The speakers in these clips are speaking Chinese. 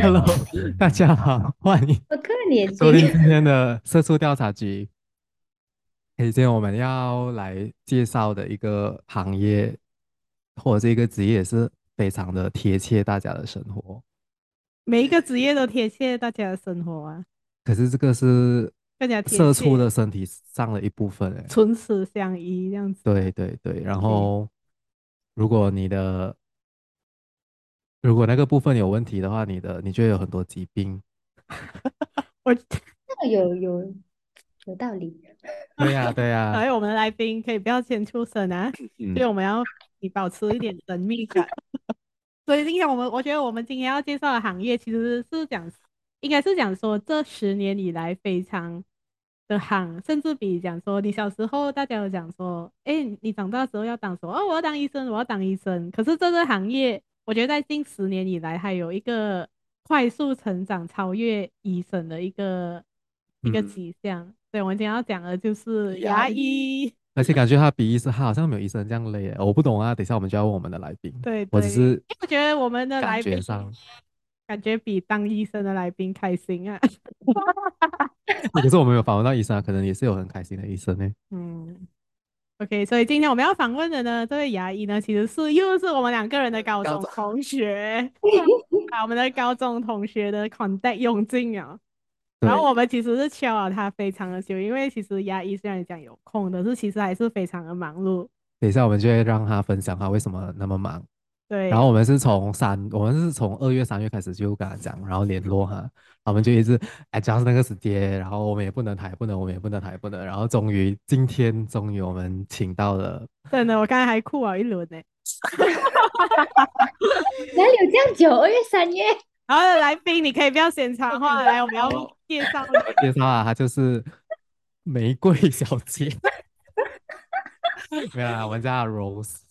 Hello，大家好，欢迎我看你收听今天的色素调查局。今天我们要来介绍的一个行业或者是一个职业，也是非常的贴切大家的生活。每一个职业都贴切大家的生活啊。可是这个是更加贴切社畜的身体上的一部分，哎，唇齿相依这样子。对对对，然后如果你的如果那个部分有问题的话，你的你就会有很多疾病。我这个有有有道理。对呀、啊，对呀、啊。还有我们的来宾可以不要先出声啊，嗯、所以我们要你保持一点神秘感。所以今天我们，我觉得我们今天要介绍的行业，其实是讲，应该是讲说这十年以来非常的行，甚至比讲说你小时候大家有讲说，哎，你长大之后要当什么？哦，我要当医生，我要当医生。可是这个行业，我觉得在近十年以来，还有一个快速成长、超越医生的一个、嗯、一个迹象。对，我们今天要讲的就是牙医，而且感觉他比医生，他好像没有医生这样累。我不懂啊，等一下我们就要问我们的来宾。对，对，我只是我觉得我们的来宾感觉比当医生的来宾开心啊。可是我们有访问到医生啊，可能也是有很开心的医生呢。嗯，OK，所以今天我们要访问的呢，这位牙医呢，其实是又是我们两个人的高中同学，把我们的高中同学的 contact 用尽啊。然后我们其实是敲了他非常的久，因为其实牙医虽然讲有空的，但是其实还是非常的忙碌。等一下我们就会让他分享他为什么那么忙。对。然后我们是从三，我们是从二月、三月开始就跟他讲，然后联络哈，我们就一直 adjust 那个时间，然后我们也不能抬，不能，我们也不能抬，不能。然后终于今天，终于我们请到了。真的，我刚才还哭了一轮呢。哪里有这样久？二月、三月。然后来宾，你可以不要先插话，来，我们要介绍。介绍啊，她就是玫瑰小姐。没有啊，我们叫她 Rose。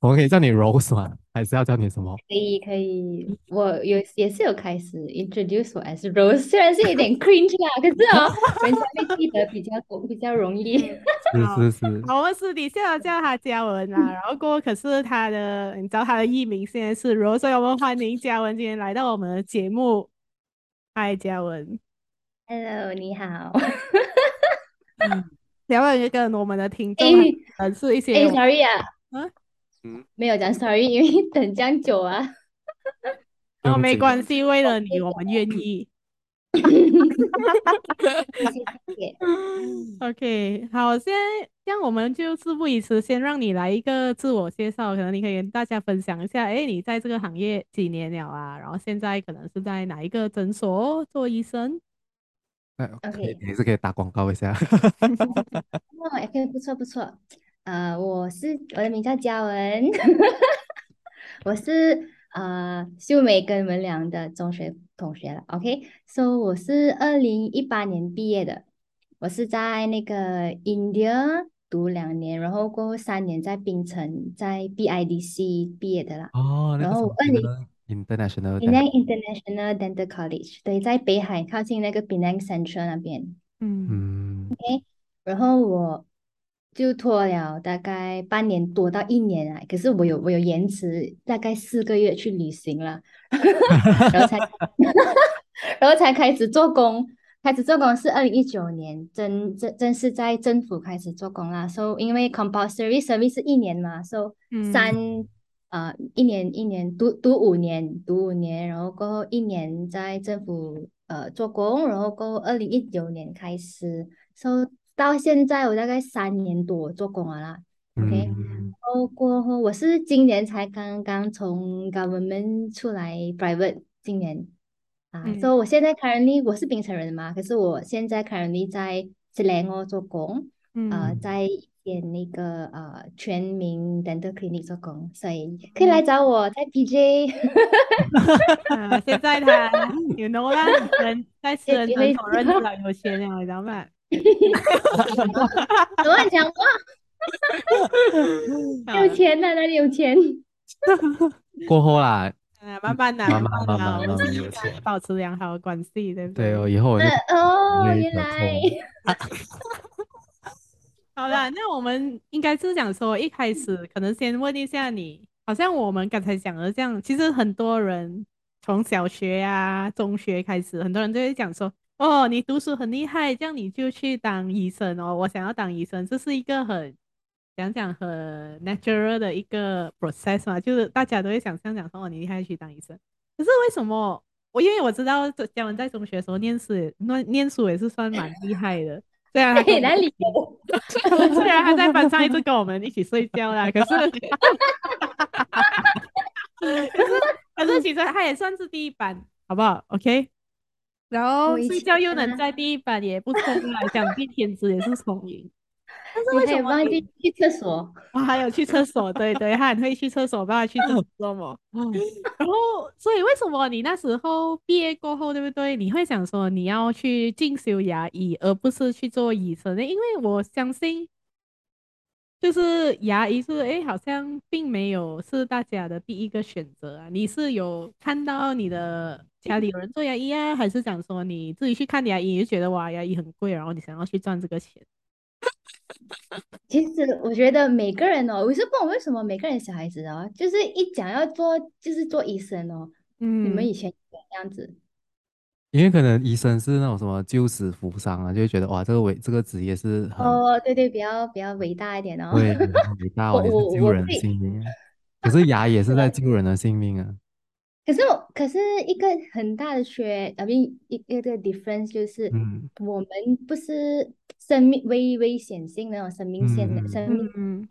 我们可以叫你 Rose 吗？还是要叫你什么？可以，可以。我有也是有开始 introduce 我，as Rose，虽然是有点 cringe 啦，可是哦，人家会记得比较多，比较容易。是 是是。好，我们私底下叫他嘉文啊，然后过后可是他的，你知道他的艺名现在是 Rose，所以我们欢迎嘉文今天来到我们的节目。嗨，嘉文。Hello，你好。嘉文跟我们的听众还是一些。哎，sorry 啊。嗯。嗯，没有讲 sorry，因为等这样久啊。然后没关系，为了你，我们愿意。谢谢。OK，好，现在这样我们就事不宜迟，先让你来一个自我介绍，可能你可以跟大家分享一下，哎，你在这个行业几年了啊？然后现在可能是在哪一个诊所做医生？OK，你是可以打广告一下。哦，OK，不错不错。呃，我是我的名叫嘉文，我是呃秀梅跟文良的中学同学了。OK，so、okay? 我是二零一八年毕业的，我是在那个 India 读两年，然后过后三年在槟城在 BIDC 毕业的啦。哦，然后二零 International Penang International Dental College，对，在北海靠近那个 Penang Central 那边。嗯，OK，然后我。就拖了大概半年多到一年啊，可是我有我有延迟大概四个月去旅行了，然后才 然后才开始做工，开始做工是二零一九年正正正式在政府开始做工啦。So 因为 compulsory service 是一年嘛，So 三啊、嗯呃、一年一年读读五年读五年，然后过后一年在政府呃做工，然后过后二零一九年开始 So。到现在我大概三年多做工了啦，OK，然后过后我是今年才刚刚从 government 出来 private，今年啊，所以、嗯。so, 我现在 currently 我是槟城人嘛，可是我现在 currently 在 Selangor 做工，嗯、呃，在演那个呃全民 dental clinic 做工，所以可以来找我在 PJ，啊，现在他 you know 啦，人在 私人诊所认出来有钱了，你知道吗？怎么讲话？有钱的哪里有钱？过后啦，慢慢的，慢慢慢慢慢慢有钱，保持良好的关系，对不对？对，我以后我就哦，原来。好了，那我们应该是想说，一开始可能先问一下你，好像我们刚才讲的这样，其实很多人从小学呀、啊、中学开始，很多人都会讲说，哦，你读书很厉害，这样你就去当医生哦。我想要当医生，这是一个很讲讲很 natural 的一个 process 嘛，就是大家都会想象讲说，哦，你厉害去当医生。可是为什么？我因为我知道嘉文在中学的时候念书，那念书也是算蛮厉害的。对啊，嘿哪里？虽然他在班上一直跟我们一起睡觉啦，可是，可是，可是其实他也算是第一班，好不好？OK。然后睡觉又能在地板，也不错啦。讲毕天资也是聪明。但是为什么忘记去厕所？我还有去厕所，对对，他很会去厕所，爸爸去厕所嘛。然后，所以为什么你那时候毕业过后，对不对？你会想说你要去进修牙医，而不是去做医生呢？因为我相信，就是牙医是哎，好像并没有是大家的第一个选择啊。你是有看到你的家里有人做牙医啊，还是讲说你自己去看牙医，就觉得哇，牙医很贵，然后你想要去赚这个钱？其实我觉得每个人哦，我是不懂为什么每个人小孩子哦，就是一讲要做就是做医生哦。嗯，你们以前这样子，因为可能医生是那种什么救死扶伤啊，就会觉得哇，这个伟这个职业是很哦，对对，比较比较伟大一点哦。对，伟大，我是救人的性命。可是牙也是在救人的性命啊。可是，可是一个很大的缺，啊，不，一一个 difference 就是，我们不是生命危危险性那种生命线的、嗯、生命，嗯、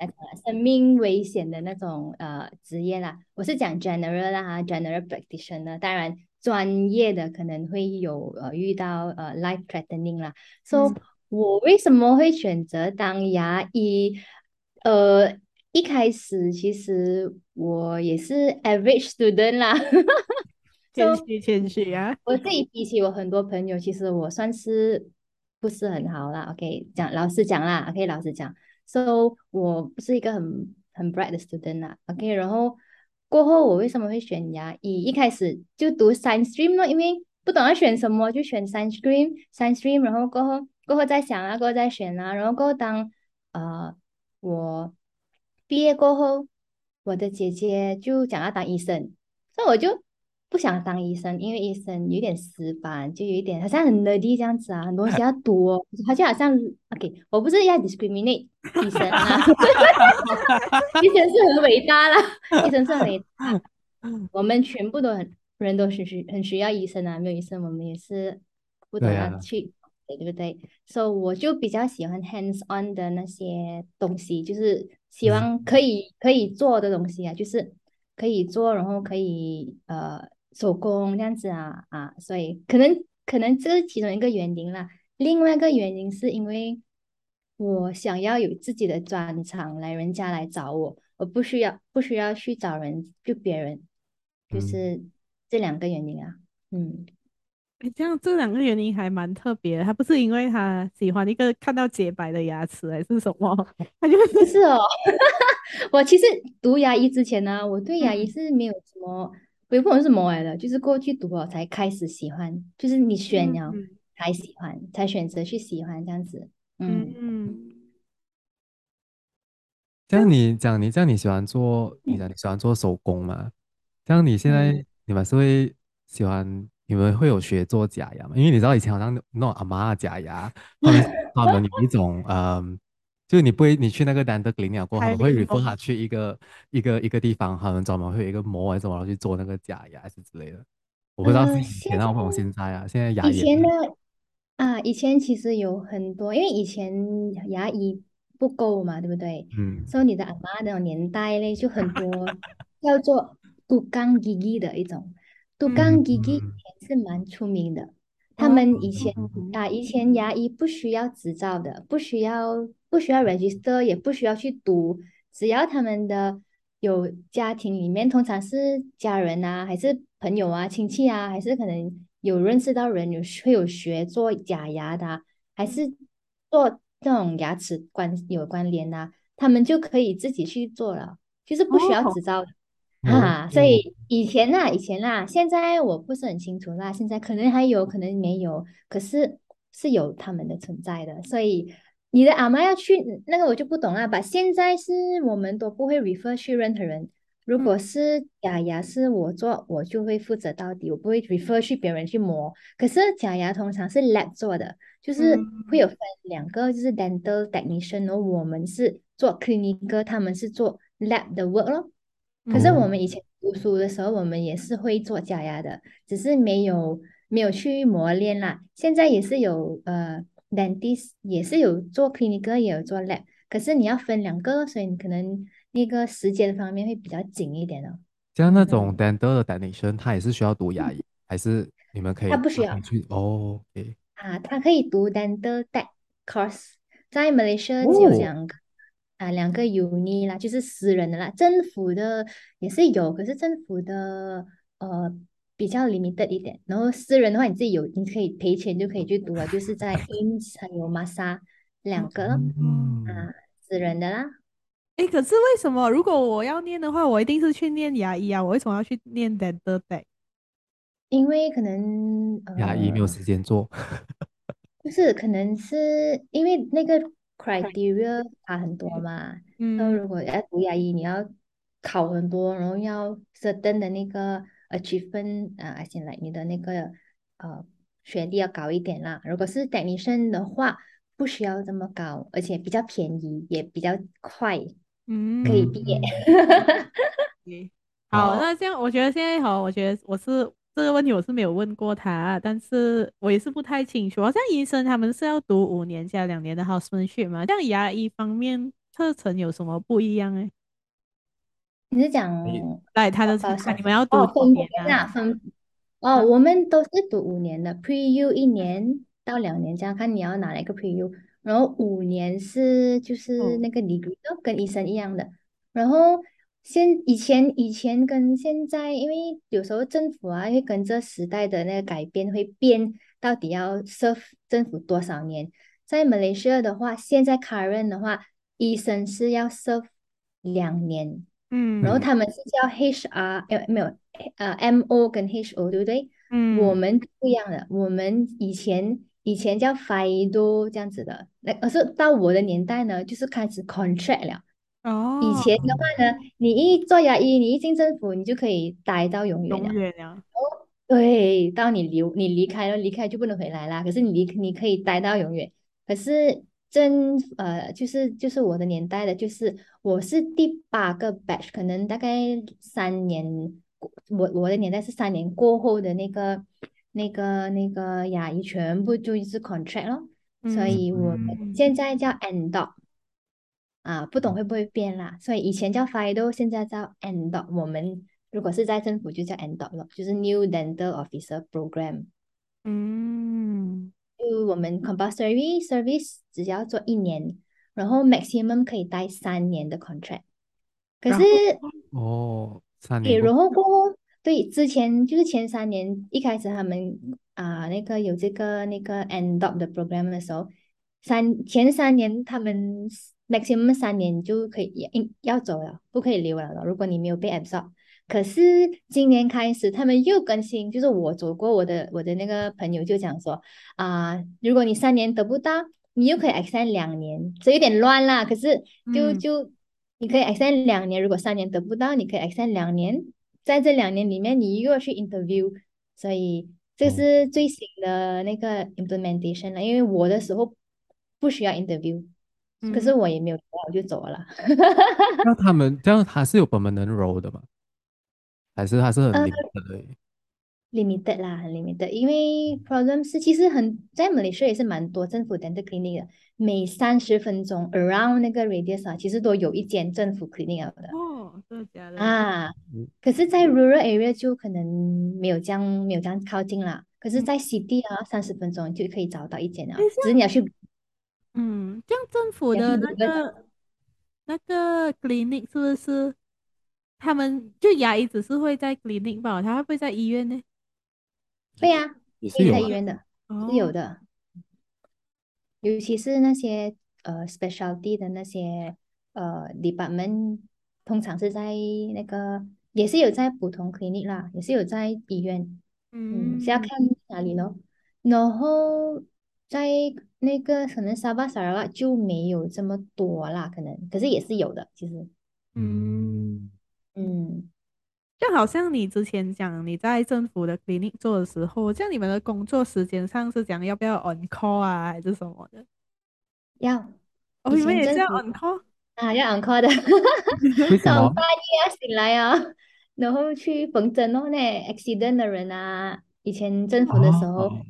生命危险的那种呃职业啦。我是讲 general 啦，general practitioner。当然，专业的可能会有呃遇到呃 life threatening 啦。So、嗯，我为什么会选择当牙医？呃。一开始其实我也是 average student 啦，谦虚谦虚啊。我自己比起我很多朋友，其实我算是不是很好啦。OK，讲老实讲啦，OK，老实讲，So 我不是一个很很 bright 的 student 啦。OK，然后过后我为什么会选牙医？一开始就读 science stream 咯，因为不懂要选什么，就选 science stream，science stream，然后过后过后再想啊，过后再选啊，然后过后当呃我。毕业过后，我的姐姐就讲要当医生，所以我就不想当医生，因为医生有点死板，就有一点好像很 nerdy 这样子啊，很多东西 要读哦，好像好像 OK，我不是要 discriminate 医生啊，医生是很伟大啦，医生是很伟大，我们全部都很人都需需很需要医生啊，没有医生我们也是不懂要去。对不对？所以、so, 我就比较喜欢 hands on 的那些东西，就是希望可以可以做的东西啊，就是可以做，然后可以呃手工这样子啊啊，所以可能可能这是其中一个原因啦。另外一个原因是因为我想要有自己的专长，来人家来找我，我不需要不需要去找人，就别人，就是这两个原因啊，嗯。哎，这样这两个原因还蛮特别的。他不是因为他喜欢一个看到洁白的牙齿，还是什么？他就是不是哦。我其实读牙医之前呢，我对牙医是没有什么，我也不懂是什么来的，就是过去读了才开始喜欢。就是你选了才喜欢，嗯、才选择去喜欢这样子。嗯嗯。这样你讲，你这样你喜欢做，你讲你喜欢做手工嘛？这样你现在、嗯、你们是会喜欢？你们会有学做假牙吗？因为你知道以前好像那种阿妈的假牙，他们他们有一种嗯，就你不会你去那个 dental clinic 过后，他们会 refer 他去一个一个一个地方，他们专门会有一个模还是什么，去做那个假牙还是之类的。我不知道是以前啊，或者现在啊，现在牙医。以前的啊，以前其实有很多，因为以前牙医不够嘛，对不对？嗯。所以你的阿妈那种年代呢，就很多叫做 tukang gigi 的一种。Tukang gigi 以前是蛮出名的，他们以前啊，以前牙医不需要执照的，不需要不需要 register，也不需要去读，只要他们的有家庭里面，通常是家人啊，还是朋友啊、亲戚啊，还是可能有认识到人有会有学做假牙的啊，还是做这种牙齿关有关联啊，他们就可以自己去做了，就是不需要执照的。啊，所以以前啦，以前啦，现在我不是很清楚啦。现在可能还有可能没有，可是是有他们的存在的。所以你的阿妈要去那个我就不懂啊，把现在是我们都不会 refer 去任何人。如果是假牙是我做，我就会负责到底，我不会 refer 去别人去磨。可是假牙通常是 lab 做的，就是会有分两个，就是 dental technician，然后我们是做 clinical，他们是做 lab 的 work 咯。可是我们以前读书的时候，我们也是会做假牙的，只是没有没有去磨练啦。现在也是有呃。Dentist 也是有做 clinical，也有做 lab，可是你要分两个，所以你可能那个时间方面会比较紧一点哦。像那种 dental 的 technician，他也是需要读牙医，嗯、还是你们可以？他不需要。哦，OK。啊，他可以读 dental tech course，在 Malaysia 只有两个、哦、啊，两个 uni 啦，就是私人的啦，政府的也是有，可是政府的呃。比较 limited 一点，然后私人的话，你自己有，你可以赔钱就可以去读了，就是在 INS 还有 Masa 两个，嗯、啊，私人的啦。哎，可是为什么如果我要念的话，我一定是去念牙医啊？我为什么要去念 dental tech？因为可能、呃、牙医没有时间做，就是，可能是因为那个 criteria 差很多嘛。嗯，那如果要读牙医，你要考很多，然后要 certain 的那个。Achievement 啊，而且来你的那个呃学历要高一点啦。如果是 Technician 的话，不需要这么高，而且比较便宜，也比较快，嗯，可以毕业。嗯、好，那这样我觉得现在好，我觉得我是这个问题我是没有问过他，但是我也是不太清楚。好像医生他们是要读五年加两年的 Housemanship 嘛？像牙医方面课程有什么不一样哎？你是讲来他的是你们要读五年啊？分哦，我们都是读五年的，Pre-U 一年到两年这样，看你要哪一个 Pre-U，然后五年是就是那个 Degree 跟医生一样的。然后现以前以前跟现在，因为有时候政府啊会跟着时代的那个改变会变，到底要 serve 政府多少年？在 Malaysia 的话，现在 Current 的话，医生是要 serve 两年。嗯，然后他们是叫 HR，呃，没有，呃，MO 跟 HO，对不对？嗯，我们不一样的，我们以前以前叫 FIDO 这样子的，那可是到我的年代呢，就是开始 contract 了。哦，以前的话呢，你一做牙医，你一进政府，你就可以待到永远了。永远了。哦，对，到你离你离开了，离开就不能回来啦。可是你离你可以待到永远，可是。真呃，就是就是我的年代的，就是我是第八个 batch，可能大概三年，我我的年代是三年过后的那个那个那个牙医全部就一直 contract 咯，嗯、所以我们现在叫 endop 啊，不懂会不会变啦？所以以前叫 fido，现在叫 endop，我们如果是在政府就叫 endop 了，就是 new dental officer program。嗯。就我们 compulsory service 只要做一年，然后 maximum 可以待三年的 contract。可是哦，三年。然后过后，对，之前就是前三年一开始他们啊、呃、那个有这个那个 endop 的 program 的时候，三前三年他们 maximum 三年就可以要要走了，不可以留了了。如果你没有被 absorb。可是今年开始，他们又更新，就是我走过我的我的那个朋友就讲说啊、呃，如果你三年得不到，你又可以 extend 两年，这有点乱啦。可是就就你可以 extend 两年，如果三年得不到，你可以 extend 两年，在这两年里面你又要去 interview，所以这是最新的那个 implementation 了。因为我的时候不需要 interview，、嗯、可是我也没有，我就走了。那 他们这样还是有 permanent role 的吗？还是还是很 limited 的、呃、，limited 啦，很 limited。因为 problem 是其实很在马来西亚也是蛮多政府 dental clinic 的，每三十分钟 around 那个 radius 啊，其实都有一间政府 clinic 的。哦，真的假的？啊，可是，在 rural area 就可能没有这样没有这样靠近啦。可是，在 city 啊，三十分钟就可以找到一间了。只是你要去，嗯，这样政府的那个那个 clinic 是不是？他们就牙医只是会在 clinic 吧，他会不会在医院呢？会呀、啊，也是在医院的，是有的。尤其是那些呃 specialty 的那些呃 department，通常是在那个也是有在普通 clinic 啦，也是有在医院。嗯，是要看哪里咯。然后在那个可能沙巴、沙拉瓦就没有这么多啦，可能，可是也是有的，其实。嗯嗯，就好像你之前讲你在政府的 clinic 做的时候，像你们的工作时间上是讲要不要 on call 啊，还是什么的？要。哦，你们也是要 on call 啊？要 on call 的。早半夜醒来啊，然后去缝针哦，那 accident 的人啊，以前政府的时候。哦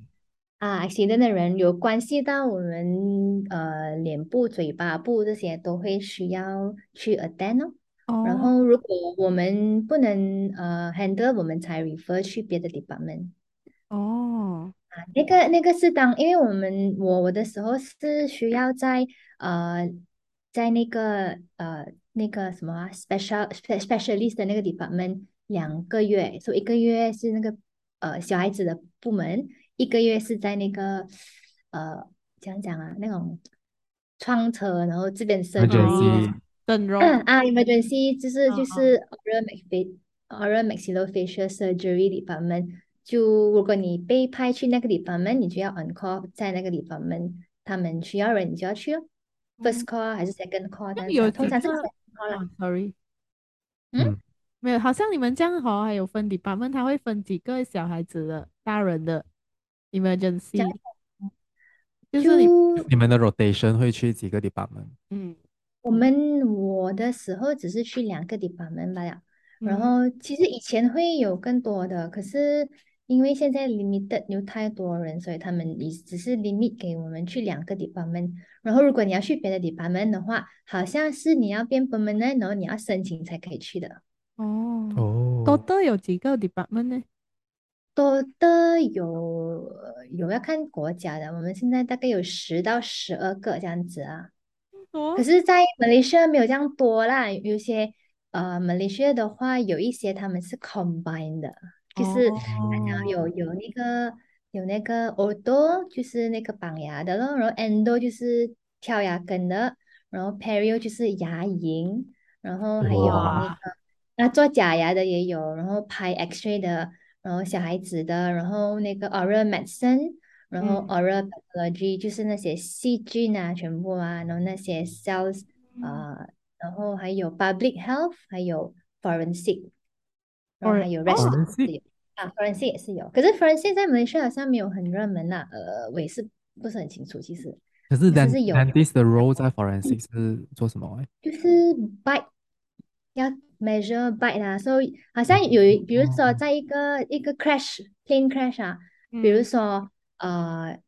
啊，accident 的人有关系到我们呃脸部、嘴巴部这些都会需要去 attend 哦。Oh. 然后如果我们不能呃 handle，我们才 refer 去别的 department。哦，oh. 啊，那个那个是当，因为我们我我的时候是需要在呃在那个呃那个什么啊 special specialist 的那个 department 两个月，所以一个月是那个呃小孩子的部门。一个月是在那个呃，讲讲啊，那种创车，然后这边是整容啊，emergency 就是就是 oral maxi oral maxillofacial surgery department。就如果你被派去那个 department，你就要 on call 在那个 department，他们需要人，你就要去哦。First call 还是 second call？但是通常是 second call 啦。Sorry，嗯，没有，好像你们这样好，还有分 department，他会分几个小孩子的、大人的。Emergency，就是你你们的 rotation 会去几个 department？嗯，我们我的时候只是去两个 department 罢了。嗯、然后其实以前会有更多的，可是因为现在 limited 有太多人，所以他们只只是 limit 给我们去两个 department。然后如果你要去别的 department 的话，好像是你要变 permanent，然后你要申请才可以去的。哦哦，多多有几个 department 呢？多的有有要看国家的，我们现在大概有十到十二个这样子啊。哦、可是，在马来西亚没有这样多啦。有些呃，马来西亚的话，有一些他们是 combine 的，就是大家有有那个有那个 ortho 就是那个绑牙的咯，然后 endo 就是跳牙根的，然后 perio 就是牙龈，然后还有那个那做假牙的也有，然后拍 X-ray 的。然后小孩子的，然后那个 oral medicine，然后 oral pathology，就是那些细菌啊，全部啊，然后那些 cells 啊、呃，然后还有 public health，还有 forensic，然后还有 rest 啊，forensic 也是有，可是 forensic 在马来西亚好像没有很热门呐、啊，呃，我也是不是很清楚，其实。可是 dentist 的 role 在 forensic 是做什么？就是 bite 要。Measure bite 啊，所以好像有，比如说在一个一个 crash plane crash 啊，比如说呃，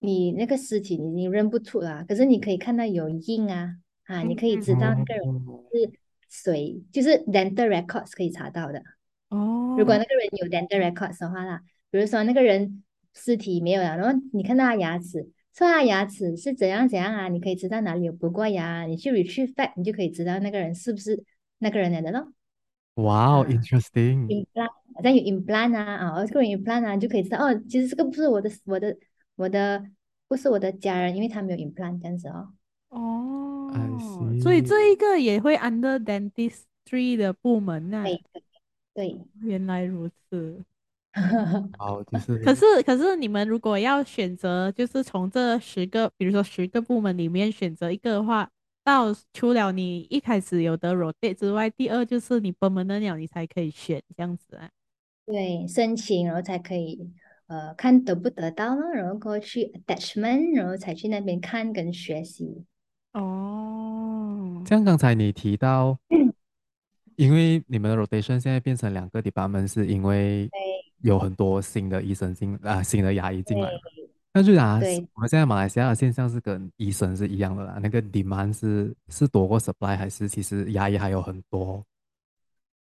你那个尸体你你认不出了，可是你可以看到有印啊，啊，你可以知道那个人是谁，就是 dental records 可以查到的。哦。如果那个人有 dental records 的话啦，比如说那个人尸体没有了，然后你看到他牙齿，说他牙齿是怎样怎样啊，你可以知道哪里有补过牙，你去 retrieve fact，你就可以知道那个人是不是。那个人来的咯，哇哦，interesting。implant 好像有 implant 啊，啊，这个人 implant 啊，就可以知道哦，其实这个不是我的，我的，我的，不是我的家人，因为他没有 implant 这样子哦。哦。所以这一个也会 under dentistry 的部门啊。对，对，原来如此。好，就是。可是，可是你们如果要选择，就是从这十个，比如说十个部门里面选择一个的话。到除了你一开始有的 rotate 之外，第二就是你 permanent 了，你才可以选这样子啊。对，申请然后才可以，呃，看得不得到呢，然后过去 attachment，然后才去那边看跟学习。哦，像刚才你提到，因为你们的 rotation 现在变成两个 department，是因为有很多新的医生进啊，新的牙医进来。那就啊，对我们现在马来西亚的现象是跟医生是一样的啦。那个 demand 是是多过 supply，还是其实牙医还有很多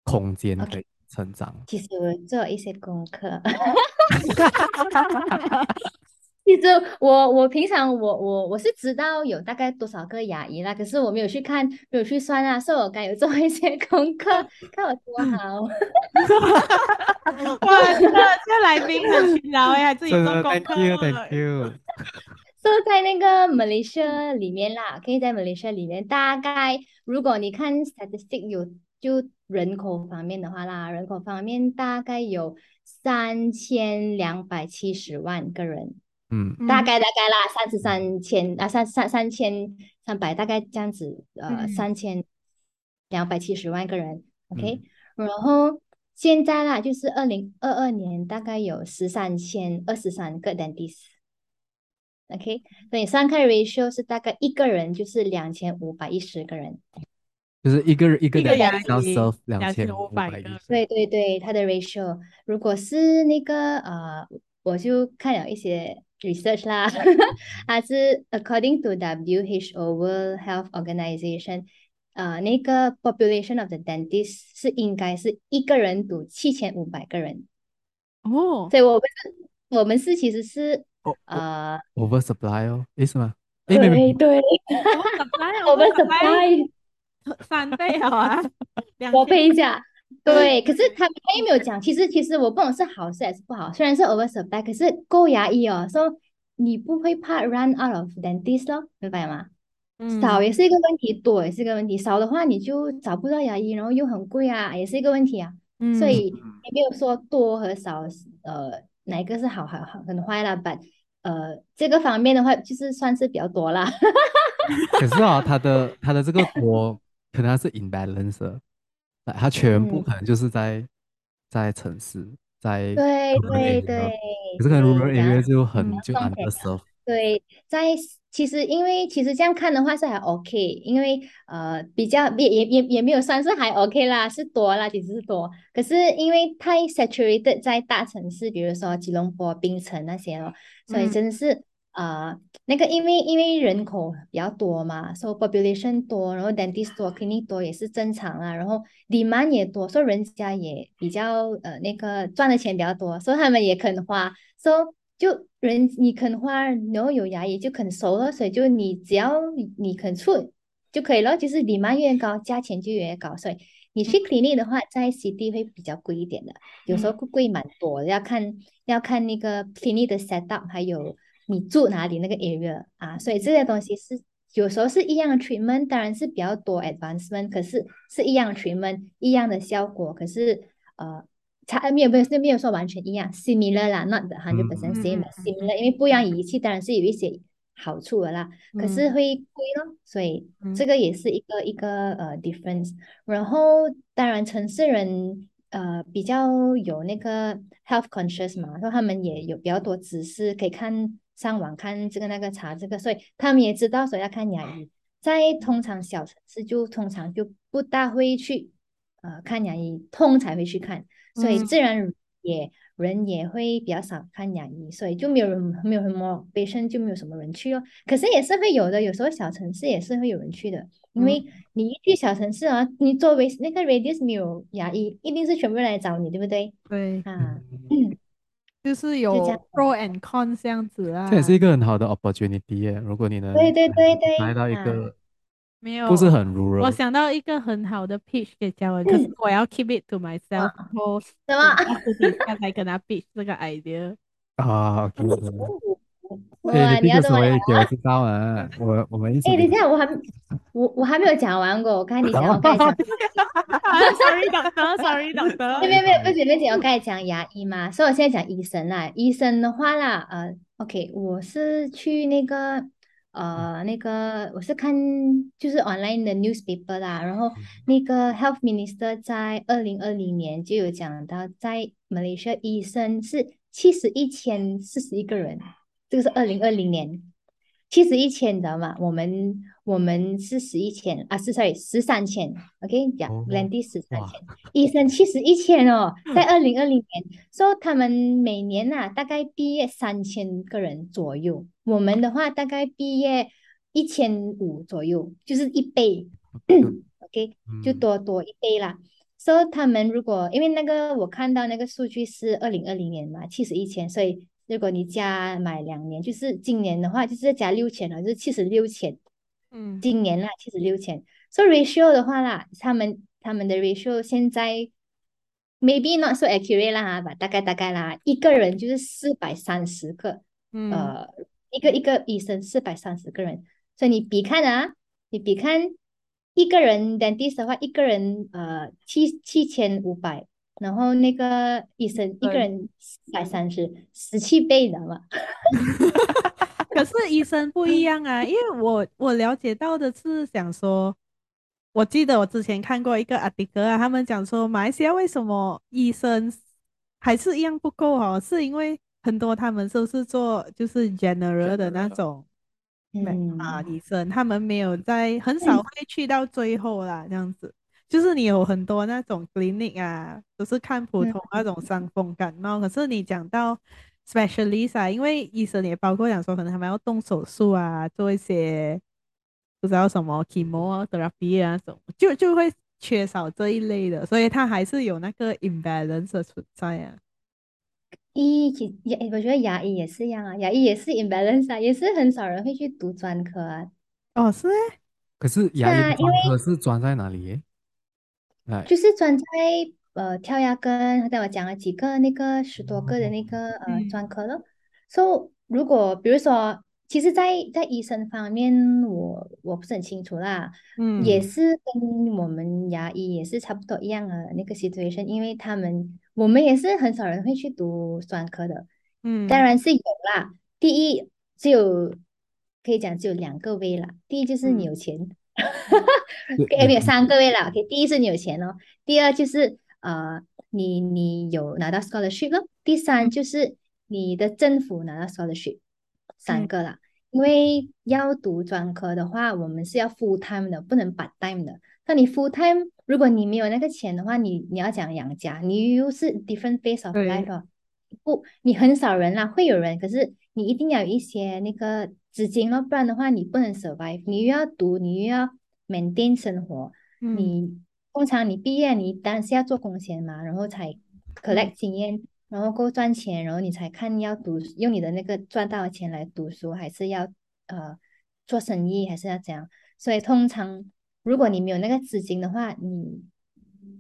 空间可以成长其实我做一些功课。其实我我平常我我我是知道有大概多少个牙医啦，可是我没有去看，没有去算啊，所以我该有做一些功课，看我多好。哇，这这来宾很勤劳哎，自己做功课。Thank you，Thank you。所以在那个马来西亚里面啦，可以在马来西亚里面，大概如果你看 statistic 有就人口方面的话啦，人口方面大概有三千两百七十万个人。嗯，大概大概啦，三十三千啊，三三三千三百，大概这样子，呃，三千两百七十万个人，OK，然后现在啦，就是二零二二年，大概有十三千二十三个 dentist，OK，所以上看 ratio 是大概一个人就是两千五百一十个人，就是一个人一个人要 serve 两千五百个，对对对，它的 ratio 如果是那个呃，我就看了一些。Research 啦，它是 according to WHO World Health Organization，呃，那个 population of the dentist 是应该是一个人读七千五百个人。哦，所以我们是，我们是其实是呃 oversupply 哦，意思吗？对对，oversupply，oversupply，三倍好啊，我背一下。对，可是他他也没有讲，其实其实我不懂是好事还是不好。虽然是 oversupply，可是够牙医哦，说、so, 你不会怕 run out of dentist 咯，明白吗？嗯，少也是一个问题，多也是一个问题。少的话你就找不到牙医，然后又很贵啊，也是一个问题啊。嗯，所以也没有说多和少，呃，哪一个是好好好很坏啦，but 呃，这个方面的话就是算是比较多啦。可是啊，他的他的这个多可能是 imbalance。它全部可能就是在、嗯、在城市，在对对对，可是可能 rural area 就很就 underserved。对，在其实因为其实这样看的话是还 OK，因为呃比较也也也也没有算是还 OK 啦，是多啦，其实是多。可是因为太 saturated 在大城市，比如说吉隆坡、槟城那些哦，所以真的是。嗯啊，uh, 那个因为因为人口比较多嘛，所以 population 多，然后 dentist 多，clinic 多也是正常啊。然后 demand 也多，所以人家也比较呃那个赚的钱比较多，所以他们也肯花，所以就人你肯花，然后有牙医就肯收了，所以就你只要你你肯出就可以了，就是 demand 越高，价钱就越高。所以你去 clinic 的话，在 city 会比较贵一点的，有时候贵贵蛮多的，要看要看那个 clinic 的 setup 还有。你住哪里那个 area 啊？所以这些东西是有时候是一样的 treatment，当然是比较多 advancement，可是是一样 treatment，一样的效果，可是呃差没有没有没有说完全一样，similar 啦，not the hundred percent same，similar，因为不一样仪器当然是有一些好处的啦，可是会贵咯，所以这个也是一个一个呃 difference。然后当然城市人呃比较有那个 health conscious 嘛，然后他们也有比较多知识可以看。上网看这个那个查这个，所以他们也知道说要看牙医。在通常小城市就通常就不大会去呃看牙医，痛才会去看，所以自然也、嗯、人也会比较少看牙医，所以就没有人没有什么医生就没有什么人去哦。可是也是会有的，有时候小城市也是会有人去的，因为你一去小城市啊，你作为那个 radius 没有牙医，一定是全部人来找你，对不对？对啊。就是有 pro and con 这样子啊，这也是一个很好的 opportunity 耶。如果你能对对对对来到一个没有不是很 rural，我想到一个很好的 pitch 给嘉文，可是我要 keep it to myself，然后什么？自己才跟他 pitch 这个 idea 啊，OK。哎，你这个所谓给我知道啊，我我们一起。哎，等一下，我还我我还没有讲完过，我看你讲，我 刚才讲。Sorry，doctor，Sorry，doctor。没有没有，不行不行，我刚才讲牙医嘛，所以我现在讲医生啦。医生的话啦，呃，OK，我是去那个呃那个，我是看就是 online 的 newspaper 啦，然后那个 health minister 在二零二零年就有讲到，在马来西亚医生是七十一千四十一个人。这个是二零二零年，七十一千，你知道吗？我们我们是十一千啊，是 sorry 十三千，OK，讲 Landy 十三千，医生七十一千哦，在二零二零年，说、so, 他们每年呐、啊、大概毕业三千个人左右，我们的话大概毕业一千五左右，就是一倍，OK，就多多一倍啦。说、so, 他们如果因为那个我看到那个数据是二零二零年嘛，七十一千，所以。如果你加买两年，就是今年的话，就是加六千了，就是七十六千。嗯，今年啦，七十六千。所以 ratio 的话啦，他们他们的 ratio 现在 maybe not so accurate 啦哈，吧，大概大概啦，一个人就是四百三十个，嗯、呃，一个一个医生四百三十个人。所以你比看啊，你比看一个人 dentist 的话，一个人呃七七千五百然后那个医生一个人四百三十，十七倍的嘛。可是医生不一样啊，因为我我了解到的是想说，我记得我之前看过一个阿迪哥啊，他们讲说马来西亚为什么医生还是一样不够哦，是因为很多他们都是做就是 general 的那种，嗯。啊医生，他们没有在很少会去到最后啦，这样子。就是你有很多那种 clinic 啊，都是看普通那种伤风感冒，嗯、可是你讲到 specialist 啊，因为医生也包括讲说，可能他们要动手术啊，做一些不知道什么 chemotherapy 啊，这种就就会缺少这一类的，所以他还是有那个 imbalance 的存在啊。医也，我觉得牙医也是一样啊，牙医也是 imbalance 啊，也是很少人会去读专科啊。哦，是。可是牙医专科是专在哪里？就是专在呃跳压根，刚才我讲了几个那个十多个的那个呃专科了。所以、so, 如果比如说，其实在，在在医生方面我，我我不是很清楚啦。嗯，也是跟我们牙医也是差不多一样的那个 situation，因为他们我们也是很少人会去读专科的。嗯，当然是有啦。第一，只有可以讲只有两个位啦。第一就是你有钱。嗯给没有三个位了，OK，第一是你有钱哦，第二就是呃你你有拿到 scholarship 了，第三就是你的政府拿到 scholarship，三个啦。嗯、因为要读专科的话，我们是要 full time 的，不能 part time 的。那你 full time，如果你没有那个钱的话，你你要讲养家，你又是 different phase of life 哦，不，你很少人啦，会有人，可是你一定要有一些那个资金哦，不然的话你不能 survive，你又要读，你又要。maintain 生活，嗯、你通常你毕业，你当然是要做工钱嘛，然后才 collect 经验，嗯、然后够赚钱，然后你才看要读用你的那个赚到的钱来读书，还是要呃做生意，还是要怎样？所以通常如果你没有那个资金的话，你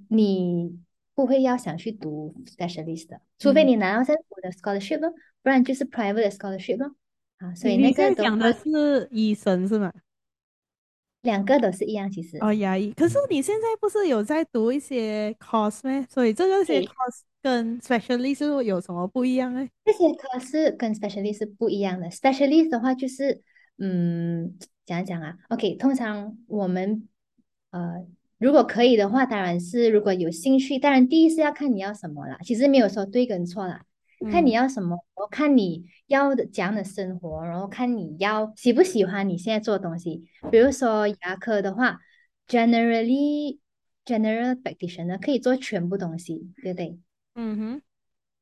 你不会要想去读 specialist 的，除非你拿到政府的 scholarship 咯，不然就是 private 的 scholarship 咯。啊，所以那个讲的是医生是吗？两个都是一样，其实哦，牙医。可是你现在不是有在读一些 course 吗？所以这个些 course 跟 specialist 有什么不一样呢？这些 course 跟 specialist 是不一样的。specialist 的话就是，嗯，讲讲啊，OK，通常我们呃，如果可以的话，当然是如果有兴趣，当然第一是要看你要什么啦。其实没有说对跟错啦。看你要什么，我看你要的怎样的生活，然后看你要喜不喜欢你现在做的东西。比如说牙科的话，generally general practitioner 可以做全部东西，对不对？嗯哼，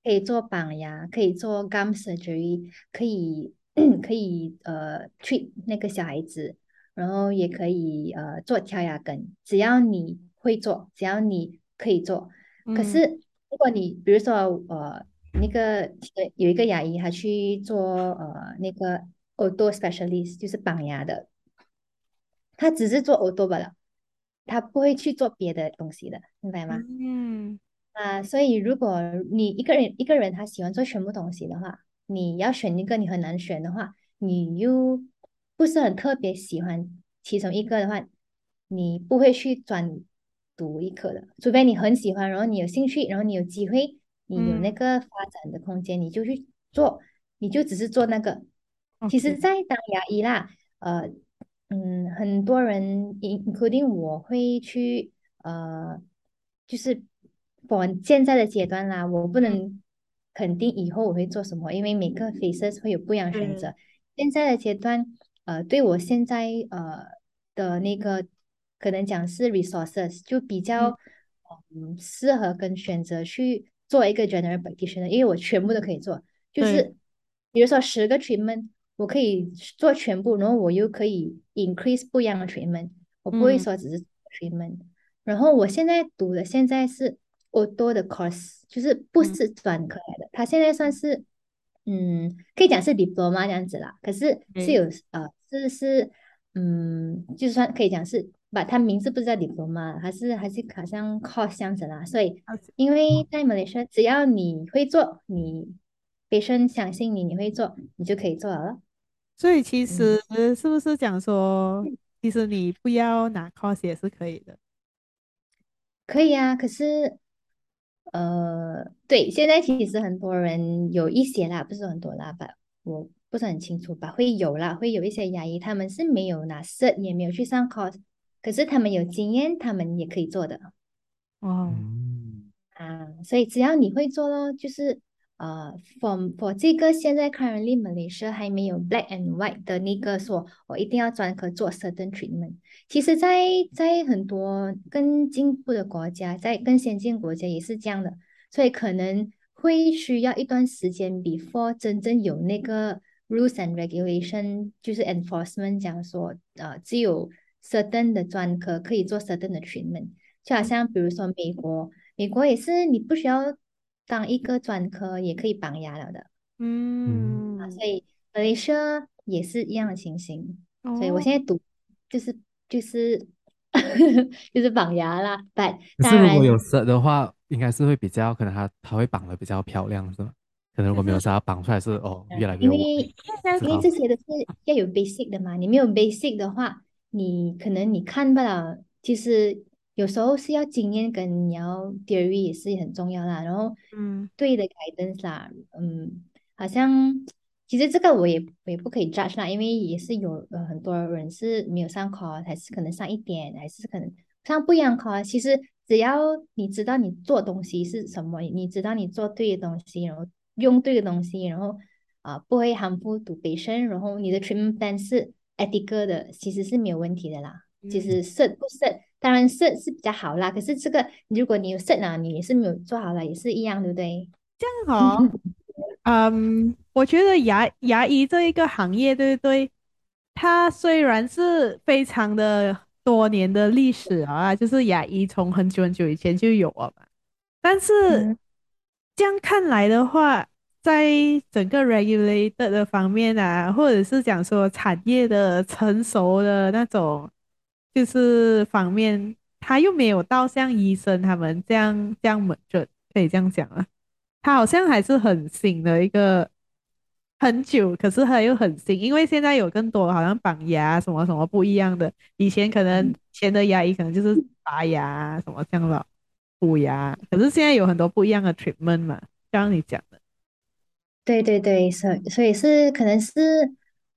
可以做绑牙，可以做 gum surgery，可以 可以呃 treat 那个小孩子，然后也可以呃做挑牙根，只要你会做，只要你可以做。可是如果你比如说呃。那个有一个牙医，他去做呃那个 ortho specialist，就是绑牙的，他只是做 ortho 罢了，他不会去做别的东西的，明白吗？嗯。啊，所以如果你一个人一个人他喜欢做全部东西的话，你要选一个你很难选的话，你又不是很特别喜欢其中一个的话，你不会去转读一科的，除非你很喜欢，然后你有兴趣，然后你有机会。你有那个发展的空间，嗯、你就去做，你就只是做那个。其实，在当牙医啦，呃，嗯，很多人，including 我会去，呃，就是我现在的阶段啦，我不能肯定以后我会做什么，因为每个 faces 会有不一样选择。嗯、现在的阶段，呃，对我现在呃的那个可能讲是 resources，就比较嗯适合跟选择去。做一个 general practitioner，因为我全部都可以做，就是、嗯、比如说十个 treatment，我可以做全部，然后我又可以 increase 不一样的 treatment，我不会说只是 treatment、嗯。然后我现在读的现在是 ortho 的 course，就是不是专科来的，嗯、它现在算是嗯可以讲是 diploma 这样子啦，可是是有、嗯、呃是是嗯就算可以讲是。把他名字不知道 diploma，还是还是好像 course 这样子啦。所以因为在马来西亚，只要你会做，你别人相信你，你会做，你就可以做了。所以其实是不是讲说，嗯、其实你不要拿 course 也是可以的？可以啊，可是呃，对，现在其实很多人有一些啦，不是很多啦吧，我不是很清楚吧，会有啦，会有一些牙医，他们是没有拿 cert，也没有去上 course，可是他们有经验，他们也可以做的。哦，啊，所以只要你会做咯，就是。呃、uh,，for for 这个现在 currently Malaysia 还没有 black and white 的那个说，我一定要专科做 certain treatment。其实在，在在很多更进步的国家，在更先进国家也是这样的，所以可能会需要一段时间 before 真正有那个 rules and regulation，就是 enforcement 讲说，呃，只有 certain 的专科可以做 certain 的 treatment。就好像比如说美国，美国也是你不需要。当一个专科也可以绑牙了的，嗯，所以 Malaysia 也是一样的情形，哦、所以我现在读就是就是 就是绑牙啦。但可是如果有 cert 的话，应该是会比较可能它它会绑的比较漂亮，是吗？可能如果没有 cert 绑出来是哦越来越因为因为这些都是要有 basic 的嘛，你没有 basic 的话，你可能你看不了，其实。有时候是要经验跟你要 theory 也是很重要啦，然后嗯，对的 guidance 啦，嗯，好像其实这个我也我也不可以 judge 啦，因为也是有呃很多人是没有上 course，还是可能上一点，还是可能上不一样 course。其实只要你知道你做东西是什么，你知道你做对的东西，然后用对的东西，然后啊、呃、不会 harmful to patient，然后你的 treatment plan 是 ethical 的，其实是没有问题的啦。其实 cert 不 cert。当然是是比较好啦，可是这个如果你有 cert 呢，你也是没有做好了，也是一样，对不对？这样好，嗯，我觉得牙牙医这一个行业，对不对？它虽然是非常的多年的历史啊，就是牙医从很久很久以前就有了嘛，但是、嗯、这样看来的话，在整个 regulated 的方面啊，或者是讲说产业的成熟的那种。就是方面，他又没有到像医生他们这样这样猛准，可以这样讲啊。他好像还是很新的一个很久，可是他又很新，因为现在有更多好像绑牙什么什么不一样的。以前可能前的牙医可能就是拔牙什么这样的补牙，可是现在有很多不一样的 treatment 嘛，像你讲的。对对对，所以所以是可能是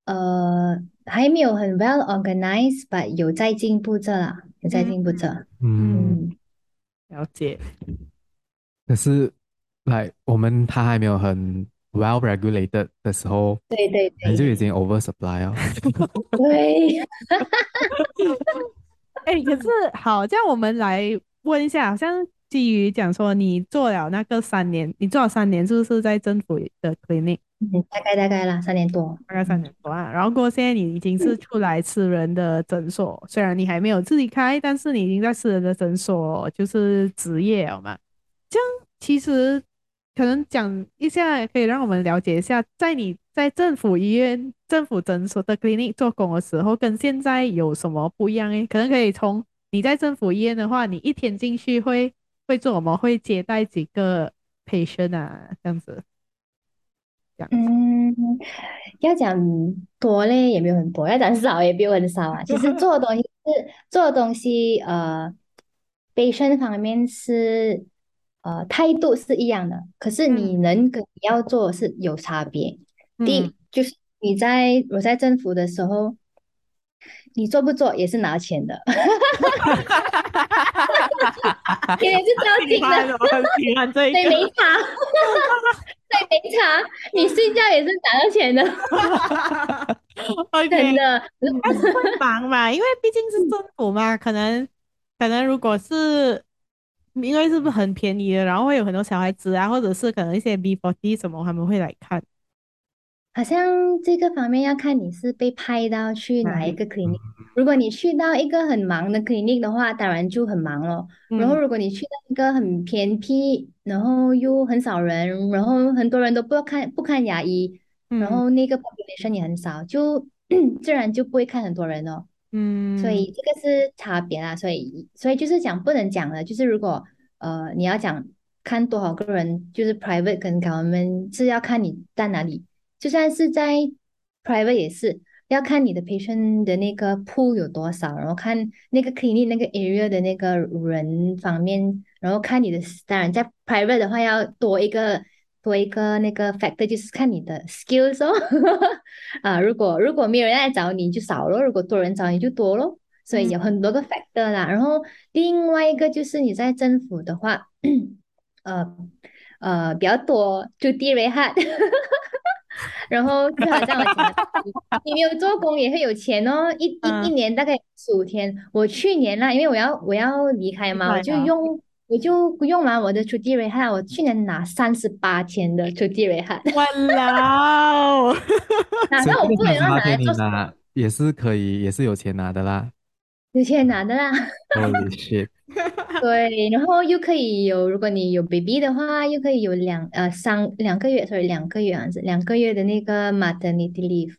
呃。还没有很 well organized，but 有在进步着啦，有在进步着。嗯，嗯，了解。可是，来我们它还没有很 well regulated 的时候，对对对，就已经 oversupply 了。对。哎、欸，可是好，这样我们来问一下，好像基于讲说你做了那个三年，你做了三年，是不是在政府的 clinic？嗯，大概大概啦，三年多，大概三年多啊。然后过现在你已经是出来私人的诊所，嗯，虽然你还没有自己开，但是你已经在私人的诊所就是执业了嘛。这样其实可能讲一下，可以让我们了解一下，在你在政府医院、政府诊所的 clinic 做工的时候，跟现在有什么不一样诶？可能可以从你在政府医院的话，你一天进去会会做我们？会接待几个 patient 啊？这样子。嗯，要讲多嘞，也没有很多；要讲少，也没有很少啊。其实做的东西是做的东西，呃，patient 方面是呃态度是一样的，可是你能跟你要做是有差别。嗯、第一就是你在我在政府的时候，你做不做也是拿钱的，也是交钱的，对，没差。对，没差，你睡觉也是拿到钱的，真的，还是会忙嘛，因为毕竟是政府嘛，可能可能如果是因为是不是很便宜的，然后会有很多小孩子啊，或者是可能一些 B40 什么他们会来看。好像这个方面要看你是被派到去哪一个 clinic。如果你去到一个很忙的 clinic 的话，当然就很忙了。然后如果你去到一个很偏僻，然后又很少人，然后很多人都不看不看牙医，然后那个 population 也很少，就 自然就不会看很多人了。嗯，所以这个是差别啦。所以所以就是讲不能讲的，就是如果呃你要讲看多少个人，就是 private 跟 government 是要看你在哪里。就算是在 private 也是，要看你的 patient 的那个 pool 有多少，然后看那个 clinic 那个 area 的那个人方面，然后看你的，当然在 private 的话要多一个多一个那个 factor，就是看你的 skills 哦。啊，如果如果没有人来找你就少咯，如果多人找你就多咯。所以有很多个 factor 啦。然后另外一个就是你在政府的话，呃呃比较多就 cuti rehat。然后就好像你没有做工也会有钱哦，一一一年大概十五天。我去年啦，因为我要我要离开嘛，我就用我就用完我的 cuti rehat，我去年拿三十八天的 cuti rehat。哇哦！那我不能拿来做拿，也是可以，也是有钱拿的啦。有钱拿的啦。Holy shit！对，然后又可以有，如果你有 baby 的话，又可以有两呃三两个月，所以两个月样子，两个月的那个 maternity leave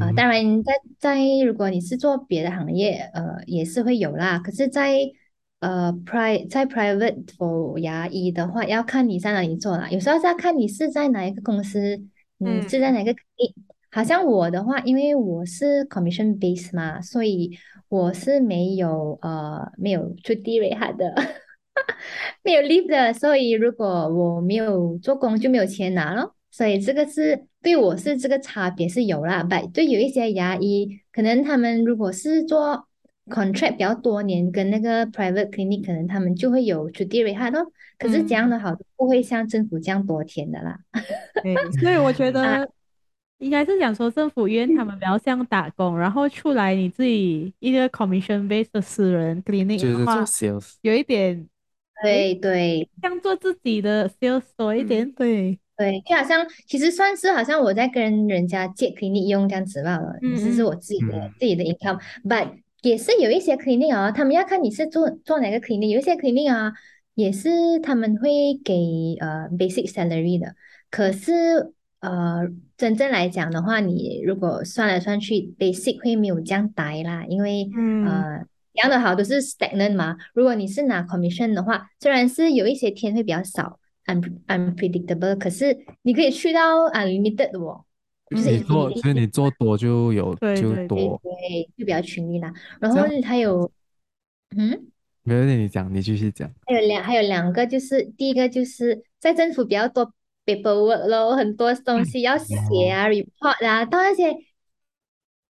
啊、呃。当然在，在在如果你是做别的行业，呃，也是会有啦。可是在，在呃 pri 在 private for 牙医的话，要看你在哪里做啦。有时候是要看你是在哪一个公司，你是在哪个、嗯、好像我的话，因为我是 commission base 嘛，所以。我是没有呃没有 cuti rehat 的，没有 leave 的，所以如果我没有做工就没有钱拿咯。所以这个是对我是这个差别是有啦，但对有一些牙医，可能他们如果是做 contract 比较多年跟那个 private clinic，可能他们就会有 cuti rehat 咯。可是这样的好不会像政府这样多天的啦。嗯、所以我觉得。啊应该是想说政府医院他们比较像打工，嗯、然后出来你自己一个 commission based 的私人 clinic 的话，有一点，对对，像做自己的 sales 多一点，对。对，就好像其实算是好像我在跟人家借 clinic 用这样子罢了，嗯，这是我自己的、嗯、自己的 income，but 也是有一些 clinic 啊，他们要看你是做做哪个 clinic，有一些 clinic 啊，也是他们会给呃 basic salary 的，可是。呃，真正来讲的话，你如果算来算去，basic 会没有这样大啦，因为、嗯、呃，养的好都是 stagnant 嘛。如果你是拿 commission 的话，虽然是有一些天会比较少，un unpredictable，可是你可以去到 unlimited 的哦。就是你做，所以你做多就有对对就多，对，就比较群力啦。然后还有，嗯，没有，你讲，你继续讲。还有两，还有两个，就是第一个就是在政府比较多。Paperwork 咯，很多东西要写啊，report 啊，到那些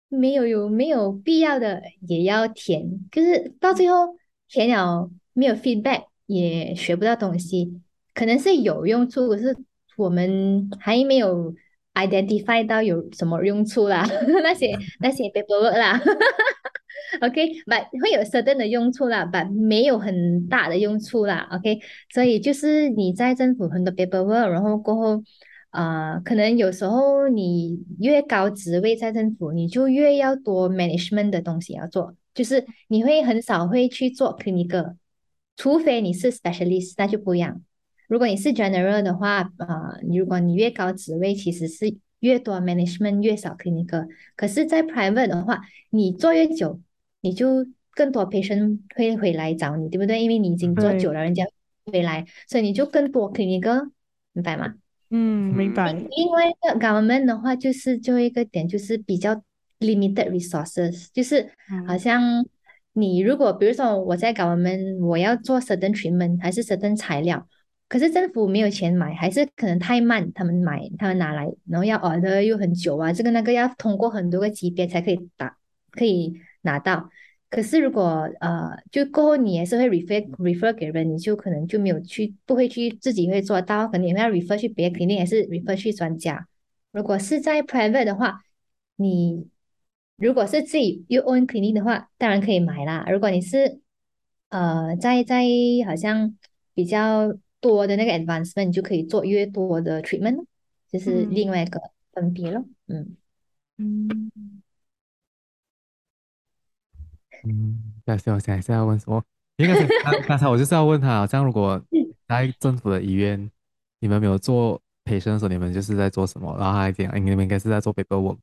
没有有没有必要的也要填，就是到最后填了没有 feedback，也学不到东西，可能是有用处，可是我们还没有 identify 到有什么用处啦，那些那些 paperwork 啦。OK，but、会有 certain 的用处啦，but 没有很大的用处啦。OK，所以就是你在政府很多 paperwork，然后过后，呃，可能有时候你越高职位在政府，你就越要多 management 的东西要做，就是你会很少会去做 clinical，除非你是 specialist，那就不一样。如果你是 general 的话，呃，如果你越高职位，其实是越多 management，越少 clinical。可是，在 private 的话，你做越久。你就更多 patient 会回来找你，对不对？因为你已经做久了，人家回来，所以你就更多 clinical，明白吗？嗯，明白。另外一个 government 的话，就是最后一个点，就是比较 limited resources，就是好像你如果比如说我在 government，我要做 certain treatment 还是 certain 材料，可是政府没有钱买，还是可能太慢，他们买他们拿来，然后要 order 又很久啊，这个那个要通过很多个级别才可以打，可以。拿到，可是如果呃，就过后你也是会 refer refer 给人，你就可能就没有去，不会去自己会做到，可能也会要 refer 去别的，肯定也是 refer 去专家。如果是在 private 的话，你如果是自己 your own clinic 的话，当然可以买啦。如果你是呃在在好像比较多的那个 advancement，你就可以做越多的 treatment，就是另外一个分别咯。嗯嗯。嗯嗯，对，所以我想一下要问什么？因为刚刚才我就是要问他，好像如果在政府的医院，你们没有做培训的时候，你们就是在做什么？然后他还讲，你们应该是在做 paperwork。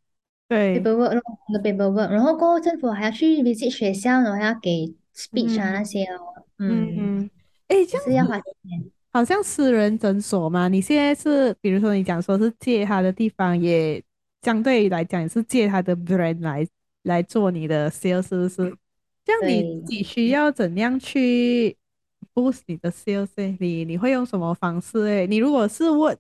对，paperwork，然后 paperwork，然后过后政府还要去 visit 学校，然后还要给 speech 啊那些哦。嗯嗯，哎，这样是要花钱。好像私人诊所嘛，你现在是，比如说你讲说是借他的地方也。相对来讲也是借他的 brand 来来做你的 sales，是不是？这样你自己需要怎样去 boost 你的 sales？你你会用什么方式？诶，你如果是问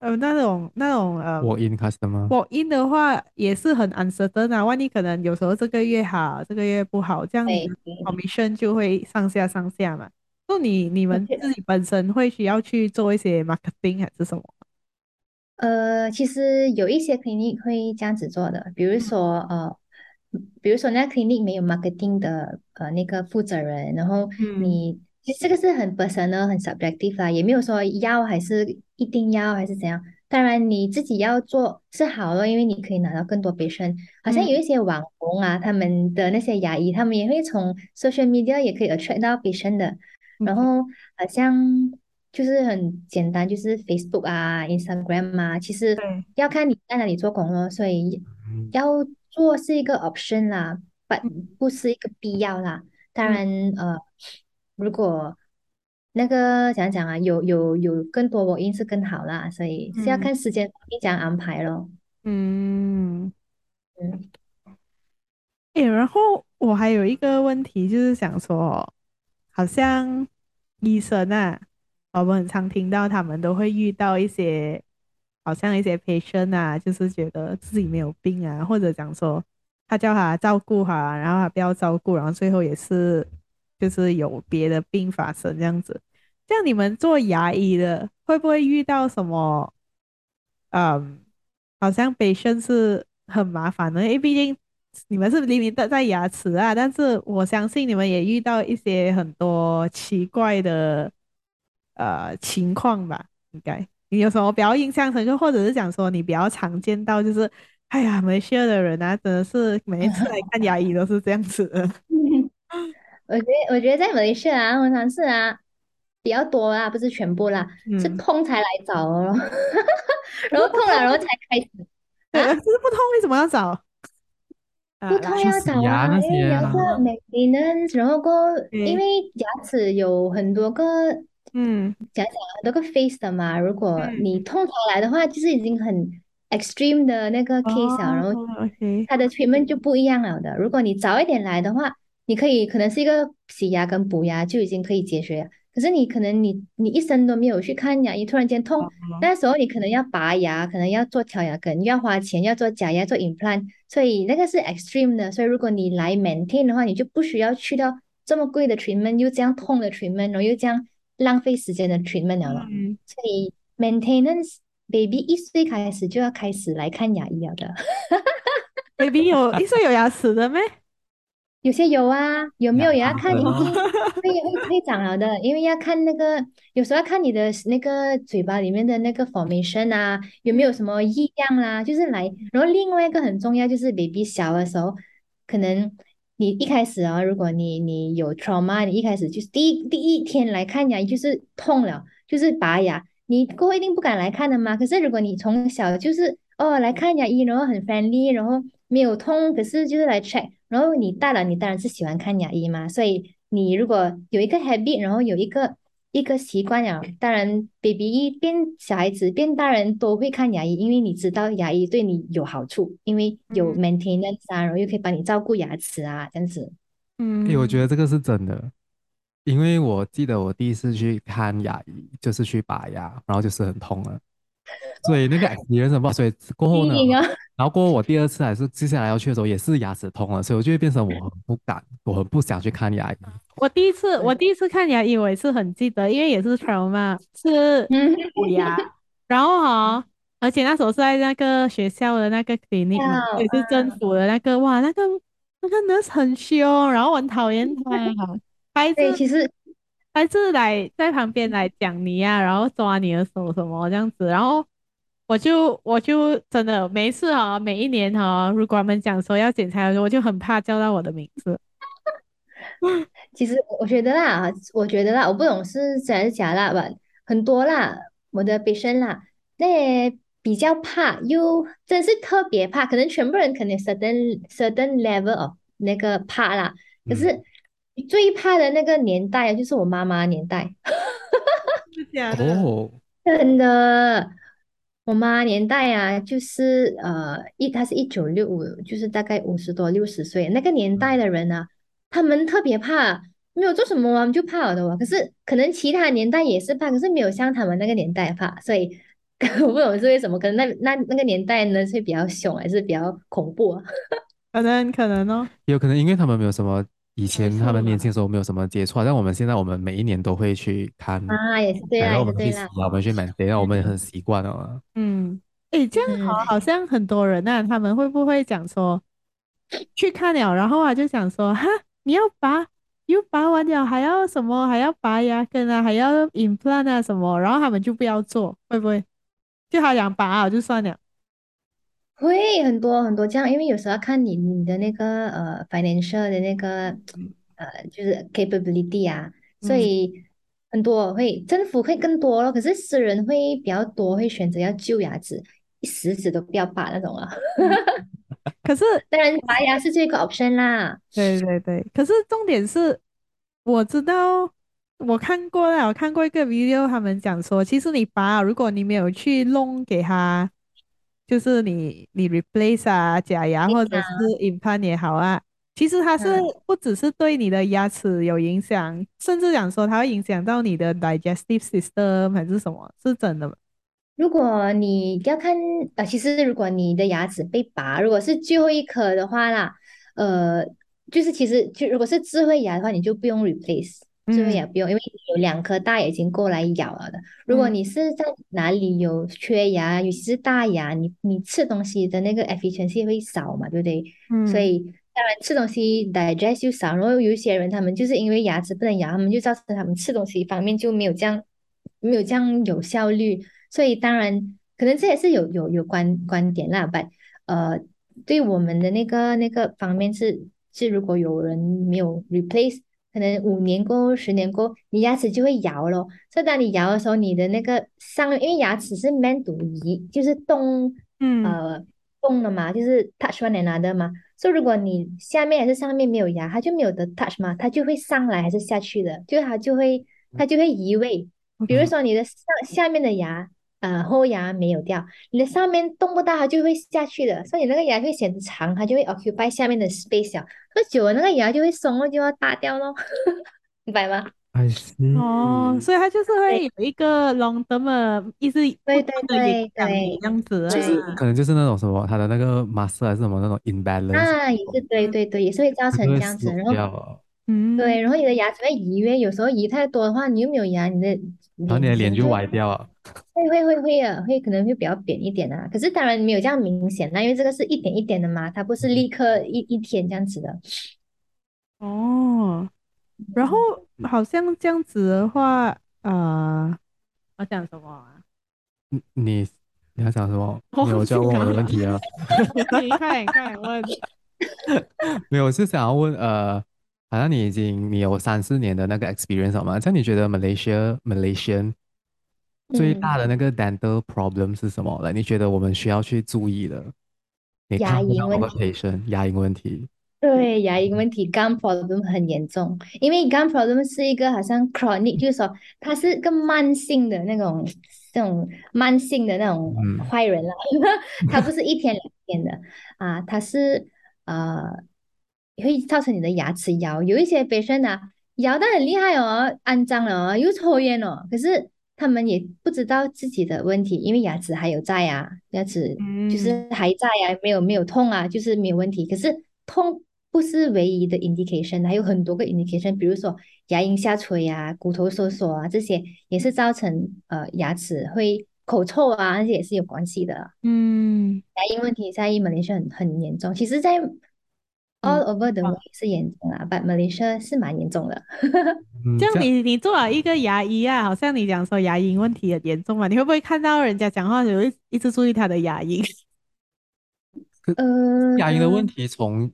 呃那种那种呃 walk in customer walk in 的话也是很 uncertain 啊，万一可能有时候这个月好，这个月不好，这样你的 commission 就会上下上下嘛。那你你们自己本身会需要去做一些 marketing 还是什么？呃，其实有一些 clinic 会这样子做的，比如说呃。比如说，那 clinic 没有 marketing 的呃那个负责人，然后你、嗯、其实这个是很 personal、很 subjective 啦，也没有说要还是一定要还是怎样。当然你自己要做是好了，因为你可以拿到更多 patient。好像有一些网红啊，嗯、他们的那些牙医，他们也会从 social media 也可以 attract 到 patient 的。嗯、然后好像就是很简单，就是 Facebook 啊、Instagram 啊，其实要看你在哪里做工咯，所以要。做是一个 option 啦，不不是一个必要啦。当然，呃，如果那个讲讲啊，有有有更多我因是更好啦，所以是要看时间你怎样安排咯。嗯嗯。诶，然后我还有一个问题，就是想说，好像医生啊，我们很常听到他们都会遇到一些。好像一些 patient 啊，就是觉得自己没有病啊，或者讲说他叫他照顾他，然后他不要照顾，然后最后也是就是有别的病发生这样子。像你们做牙医的，会不会遇到什么？嗯，好像陪生是很麻烦的，因为毕竟你们是明明的在牙齿啊，但是我相信你们也遇到一些很多奇怪的呃情况吧，应该。你有什么比较印象深刻，或者是讲说你比较常见到，就是哎呀，没事的人啊，真的是每一次来看牙医都是这样子的。我觉得，我觉得在马来西亚啊，通常是啊比较多啦，不是全部啦，嗯、是痛才来找哦，然后痛了，然后才开始。啊，就是不痛为什么要找？不痛要找啊，因为牙齿每年，然后过，因为牙齿有很多个。嗯，讲讲很多个 face 的嘛，如果你痛起来的话，就是已经很 extreme 的那个 case 啊，然后它的 treatment 就不一样了的。如果你早一点来的话，你可以可能是一个洗牙跟补牙就已经可以解决。可是你可能你你一生都没有去看牙医，突然间痛，那时候你可能要拔牙，可能要做调牙根，要花钱，要做假牙，做 implant，所以那个是 extreme 的。所以如果你来 maintain 的话，你就不需要去到这么贵的 treatment，又这样痛的 treatment，然后又这样。浪费时间的 treatment 了，嗯、所以 maintenance baby 一岁开始就要开始来看牙医了的。baby 有一岁有牙齿的咩？有些有啊，有没有也要看？会会会长了的，因为要看那个，有时候要看你的那个嘴巴里面的那个 formation 啊，有没有什么异样啦，就是来。然后另外一个很重要就是 baby 小的时候，可能。你一开始啊，如果你你有 trauma，你一开始就是第一第一天来看牙医就是痛了，就是拔牙，你过后一定不敢来看的嘛。可是如果你从小就是哦来看牙医，然后很 friendly，然后没有痛，可是就是来 check，然后你大了，你当然是喜欢看牙医嘛。所以你如果有一个 habit，然后有一个。一个习惯呀，当然，baby 一变小孩子变大人都会看牙医，因为你知道牙医对你有好处，因为有 maintenance 啊，然后又可以帮你照顾牙齿啊，这样子。嗯，诶，我觉得这个是真的，因为我记得我第一次去看牙医就是去拔牙，然后就是很痛了，所以那个 experience 什么，所以 过后呢，然后过后我第二次还是接下来要去的时候也是牙齿痛了，所以我就会变成我很不敢，我很不想去看牙医。我第一次，我第一次看牙医，我也是很记得，因为也是 trauma，是补牙，然后哈，而且那时候是在那个学校的那个 clinic，也是政府的那个，哇，那个那个 nurse 很凶，然后我很讨厌他，孩子其实孩子来在旁边来讲你呀、啊，然后抓你的手什么这样子，然后我就我就真的每一次哈，每一年哈，如果他们讲说要检查的时候，我就很怕叫到我的名字。其实我觉得啦，我觉得啦，我不懂是真还是假啦吧，很多啦，我的 patient 啦，那比较怕，又真是特别怕，可能全部人可能 certain certain level of 那个怕啦，可是最怕的那个年代就是我妈妈年代，是假的，真的，我妈年代啊，就是呃一，她是一九六五，就是大概五十多六十岁那个年代的人啊，他们特别怕，没有做什么我们，就怕了的哇。可是可能其他年代也是怕，可是没有像他们那个年代怕，所以 我不懂是为什么，可能那那那个年代呢是比较凶，还是比较恐怖啊？可能可能哦，也有可能因为他们没有什么。以前他们年轻的时候没有什么接触，好像我们现在我们每一年都会去看啊，也是对啊，然后我们去洗啊，我们去买，然后我们也很习惯了。嗯，哎，这样好，好像很多人啊，他们会不会讲说去看了，然后啊就想说哈，你要拔，又拔完了还要什么，还要拔牙根啊，还要 implant 啊什么，然后他们就不要做，会不会？就好想拔啊，就算了。会很多很多这样，因为有时候要看你你的那个呃 financial 的那个呃就是 capability 啊，所以很多会政府会更多咯，可是私人会比较多，会选择要救牙齿，一时子都不要拔那种啊。可是当然拔牙是这个 option 啦。对对对，可是重点是我知道我看过了，我看过一个 video，他们讲说，其实你拔，如果你没有去弄给他。就是你你 replace 啊假牙或者是 implant 也好啊，其实它是不只是对你的牙齿有影响，嗯、甚至讲说它会影响到你的 digestive system 还是什么，是真的吗？如果你要看呃，其实如果你的牙齿被拔，如果是最后一颗的话啦，呃，就是其实就如果是智慧牙的话，你就不用 replace。智慧牙不用，因为有两颗大牙已经过来咬了的。如果你是在哪里有缺牙，尤其是大牙，你你吃东西的那个 efficiency 会少嘛，对不对？嗯。所以当然吃东西 digest 就少，然后有一些人他们就是因为牙齿不能咬，他们就造成他们吃东西方面就没有这样没有这样有效率。所以当然可能这也是有有有关观点啦，but 呃，对我们的那个那个方面是是如果有人没有 replace。可能五年过后、十年过后，你牙齿就会摇咯。所以当你摇的时候，你的那个上，因为牙齿是 meant to 移，就是动，嗯，呃，动了嘛，就是 touch one another 嘛。所以如果你下面还是上面没有牙，它就没有得 touch 嘛，它就会上来还是下去的，就它就会它就会移位。比如说你的上下面的牙。呃，后牙没有掉，你的上面动不到，它就会下去的，所以你那个牙会显得长，它就会 occupy 下面的 space 啊，喝久了那个牙就会松了，就要拔掉咯，明白吗.哦，所以它就是会有一个 long term 意思，对对对对，这样子，就是可能就是那种什么，它的那个 muscle 还是什么那种 imbalance，啊，也是对对对，也是会造成这样子，然后，嗯，对，然后你的牙齿会移位，有时候移太多的话，你又没有牙，你的，然后你的脸就歪掉了。会会会会啊，会可能会比较扁一点啊，可是当然没有这样明显，那因为这个是一点一点的嘛，它不是立刻一一天这样子的。哦，然后好像这样子的话，呃，我讲什么啊？你你你要讲什么？没有就要问我的问题啊。你快点快点问。没有，我是想要问，呃，好像你已经你有三四年的那个 experience 好吗？像你觉得 Malaysia Malaysian 最大的那个 dental problem 是什么？来、嗯，你觉得我们需要去注意的？牙龈问题。牙龈问题。对，牙龈问题，gum problem 很严重。因为 gum problem 是一个好像 chronic，就是说它是个慢性的那种，这种慢性的那种坏人了。嗯、它不是一天两天的啊，它是呃会造成你的牙齿摇。有一些 patient 啊，摇得很厉害哦，肮脏了哦，又抽烟哦，可是。他们也不知道自己的问题，因为牙齿还有在啊，牙齿就是还在啊，没有没有痛啊，就是没有问题。可是痛不是唯一的 indication，还有很多个 indication，比如说牙龈下垂啊、骨头收缩啊，这些也是造成呃牙齿会口臭啊，那些也是有关系的。嗯，牙龈问题在马来西亚很很严重，其实，在 all over the world 是严重啊，but Malaysia 是蛮严重的。这样你你做了一个牙医啊，好像你讲说牙龈问题很严重嘛？你会不会看到人家讲话有一一直注意他的牙龈？呃，牙龈的问题从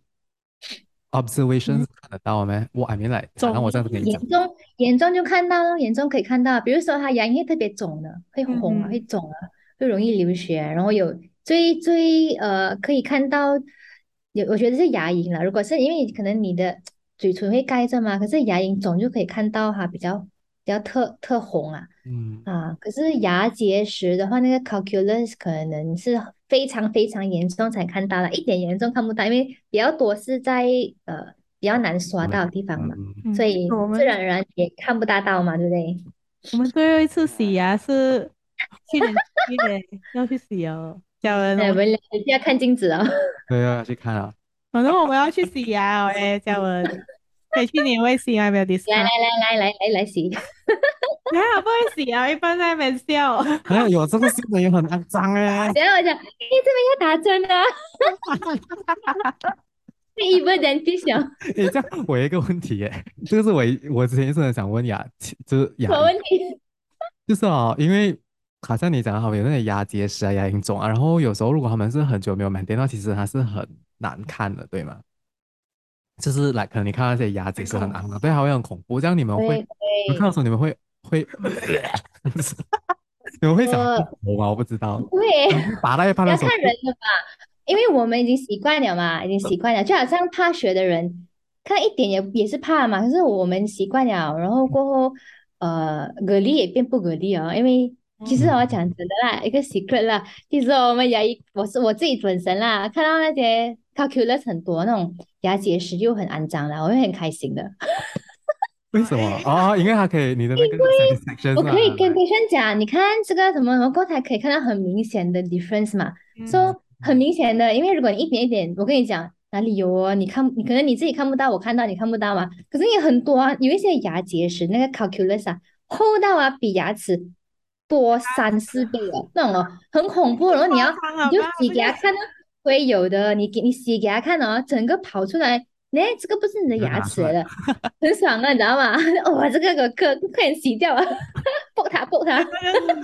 observation 看得到没？我还没来，让我这样子跟你讲。严重严重就看到了，严重可以看到，比如说他牙龈会特别肿的，会红啊，会肿啊，会容易流血，然后有最最呃可以看到有，我觉得是牙龈了。如果是因为可能你的。嘴唇会盖着嘛，可是牙龈肿就可以看到哈比较比较特特红啊。嗯啊，可是牙结石的话，那个 calculus 可能是非常非常严重才看到了，一点严重看不到，因为比较多是在呃比较难刷到的地方嘛，嗯所以自然而然也看不大到嘛，对不对？我们最后一次洗牙是去年七月要去洗哦，叫人哎，我们等一下看镜子哦。对啊，要去看啊。反正我们要去洗牙哦，哎，叫人可以去你会洗吗？没有 discount。来来来来来来来洗，你还好不会洗啊？一般在那边笑。哎，有这个新闻也很肮脏哎。等一下我讲，哎，这边要打针啊。一不人必想，哎，这样我有一个问题哎，这个是我我之前一直很想问牙，就是牙什么问题？就是哦，因为好像你讲的好，有那些牙结石啊、牙龈肿啊，然后有时候如果他们是很久没有买电话，其实它是很难看的，对吗？就是来，可能你看那些牙结石很难看，对，还会很恐怖。这样你们会，对我看到时候你们会会，你们会 想我吐吗？我不知道，对。拔到一半的时候要看，人的吧，因为我们已经习惯了嘛，已经习惯了，就好像怕血的人，看一点也也是怕嘛。可是我们习惯了，然后过后，呃，蛤蜊也变不蛤蜊啊。因为其实我讲真的啦，一个 secret 啦，其实我们牙医，我是我自己本身啦，看到那些 calculus 很多那种牙结石就很肮脏的，我会很开心的。为什么？哦，因为它可以你的那个 satisfaction 我可以跟是吧 patient 讲，你看这个什么什么，刚才可以看到很明显的 difference 嘛。嗯 so 很明显的，因为如果你一点一点，我跟你讲哪里有哦，你看你可能你自己看不到，我看到你看不到嘛。可是也很多啊，有一些牙结石那个 calculus 啊，厚到啊比牙齿多三四倍哦，那种哦很恐怖。然后你要你就洗给他看呢，会有的，你给你洗给他看哦，整个跑出来，哎，这个不是你的牙齿来的，很爽啊，你知道吗？哇，这个个快点洗掉啊，剥它剥它。这个是在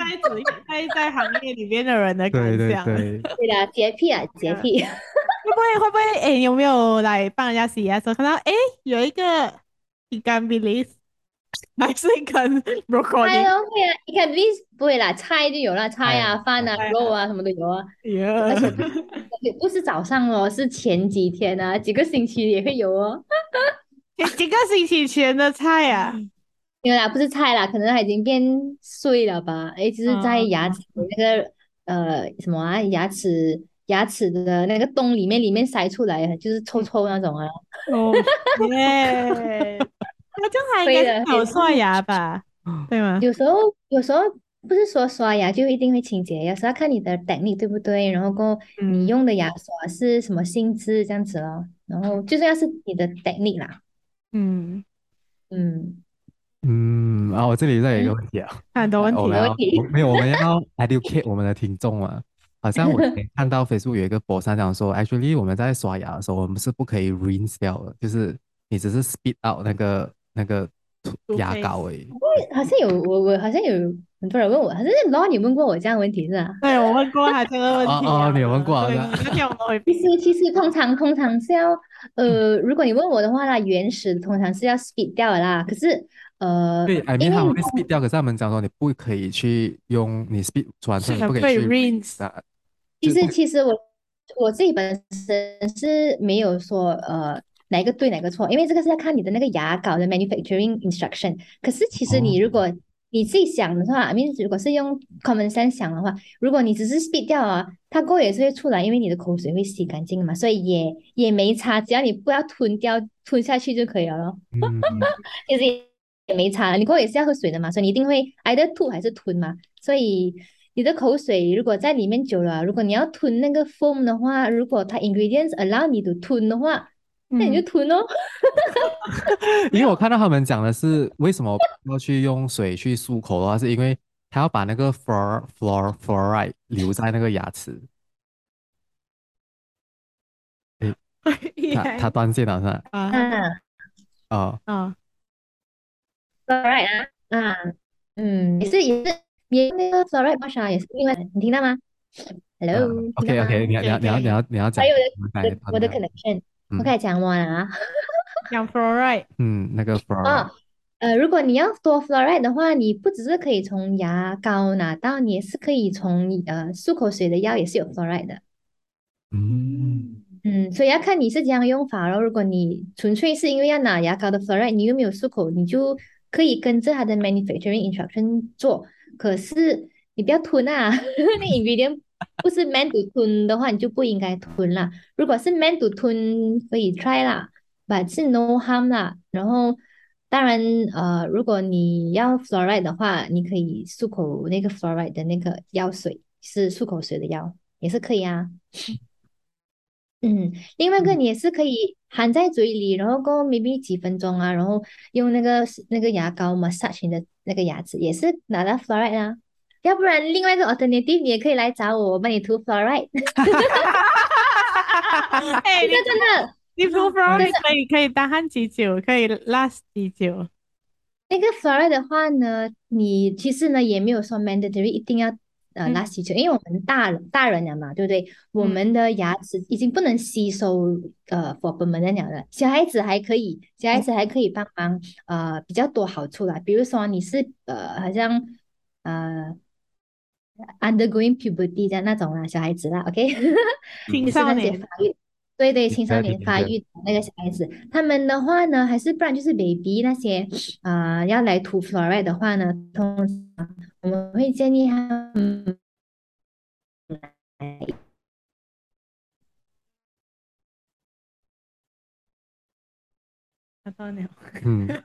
在在行业里面的人的感对想。对对，对啦，洁癖啊，洁癖。会不会会不会？哎，有没有来帮人家洗牙的时候看到？哎，有一个 bilis，还是一根 broccoli？菜都会啊，你看 bis 不会啦，菜就有啦，菜啊、饭啊、菜肉啊什么都有啊。而且也不是早上哦，是前几天啊，几个星期也会有哦。几个星期前的菜啊？没有啦，不是菜啦，可能它已经变碎了吧？哎，就是在牙齿的那个呃什么啊，牙齿牙齿的那个洞里面里面塞出来，就是臭臭那种啊。哦耶！那这样还应该是有刷牙吧？对吗？有时候有时候不是说刷牙就一定会清洁，有时候要看你的 technique 对不对，然后过后你用的牙刷是什么性质这样子咯。然后最重要是你的 technique 啦。嗯嗯嗯，啊，我这里再有一个问题啊，很多问题，我们要问题我没有，我们要 educate 我们的听众啊。好像我看到 Facebook 有一个博上讲说，actually 我们在刷牙的时候，我们是不可以 rinse 掉的，就是你只是 spit out 那个那个牙膏而已。好像有我我好像有很多人问我，好像是你问过我这样的问题是吧？对，我问过他这个问题。哦哦，你有问过啊？对，那天我们会。其实其实通常通常是要呃，如果你问我的话啦，原始通常是要 spit 掉的啦。可是呃，对，I mean 他们会 spit 掉，可是他们讲说你不可以去用你之后，你不可以去 rinse 啊。其实其实我我自己本身是没有说呃哪个对哪个错，因为这个是要看你的那个牙膏的 manufacturing instruction。可是其实你如果你自己想的话，I mean 如果是用 common sense 想的话，如果你只是 spit 掉啊，它过也是会出来，因为你的口水会洗干净嘛，所以也也没差，只要你不要吞掉吞下去就可以了咯。嗯，其实也也没差，你过也是要喝水的嘛，所以你一定会 either 吐还是吞嘛，所以。你的口水如果在里面久了，如果你要吞那个 foam 的话，如果它 ingredients allow 你的吞的话，那你就吞哦。因为我看到他们讲的是为什么要去用水去漱口的话，是因为他要把那个 fluor fluor fluoride 留在那个牙齿。诶，他他断线了是吧？啊啊哦啊，fluoride 啊，啊，嗯，也是也是。也那个 fluoride wash 啊，也是另外，你听到吗？Hello，嗯，OK OK，你要你要你要你要你要讲，还有我的我的 connection，我开始讲完了啊。讲 fluoride，嗯，那个 fluoride，哦，呃，如果你要多 fluoride 的话，你不只是可以从牙膏拿到，你也是可以从呃漱口水的药也是有 fluoride 的。嗯嗯，所以要看你是怎样用法咯。如果你纯粹是因为要拿牙膏的 fluoride，你又没有漱口，你就可以跟着它的 manufacturing instruction 做，可是你不要吞啊，那 ingredient 不是 meant to 吞的话，你就不应该吞啦。如果是 meant to 吞，可以 try 啦，but 是 no harm 啦。然后当然，呃，如果你要 fluoride 的话，你可以漱口那个 fluoride 的那个药水，是漱口水的药，也是可以啊。嗯，另外一个你也是可以含在嘴里，然后过 maybe 几分钟啊，然后用那个那个牙膏 massage 你的那个牙齿，也是拿到 fluoride 啊。要不然另外一个 alternative 你也可以来找我，我帮你涂 fluoride。哎，这个真的，你涂 fluoride 可以可以大汉几久？可以 last 几久？那个 fluoride 的话呢，你其实呢也没有说 mandatory 一定要。呃，拉吸球，因为我们大人大人了嘛，对不对？我们的牙齿已经不能吸收呃 for permanent 了，小孩子还可以，小孩子还可以帮忙呃比较多好处啦，比如说你是呃好像呃 undergoing puberty 这样那种啦，小孩子啦，OK，青少年发育，对对，青少年发育的那个小孩子，他们的话呢，还是不然就是 baby 那些啊、呃、要来涂 fluoride 的话呢，通常。我们会建议他们来。断了。嗯。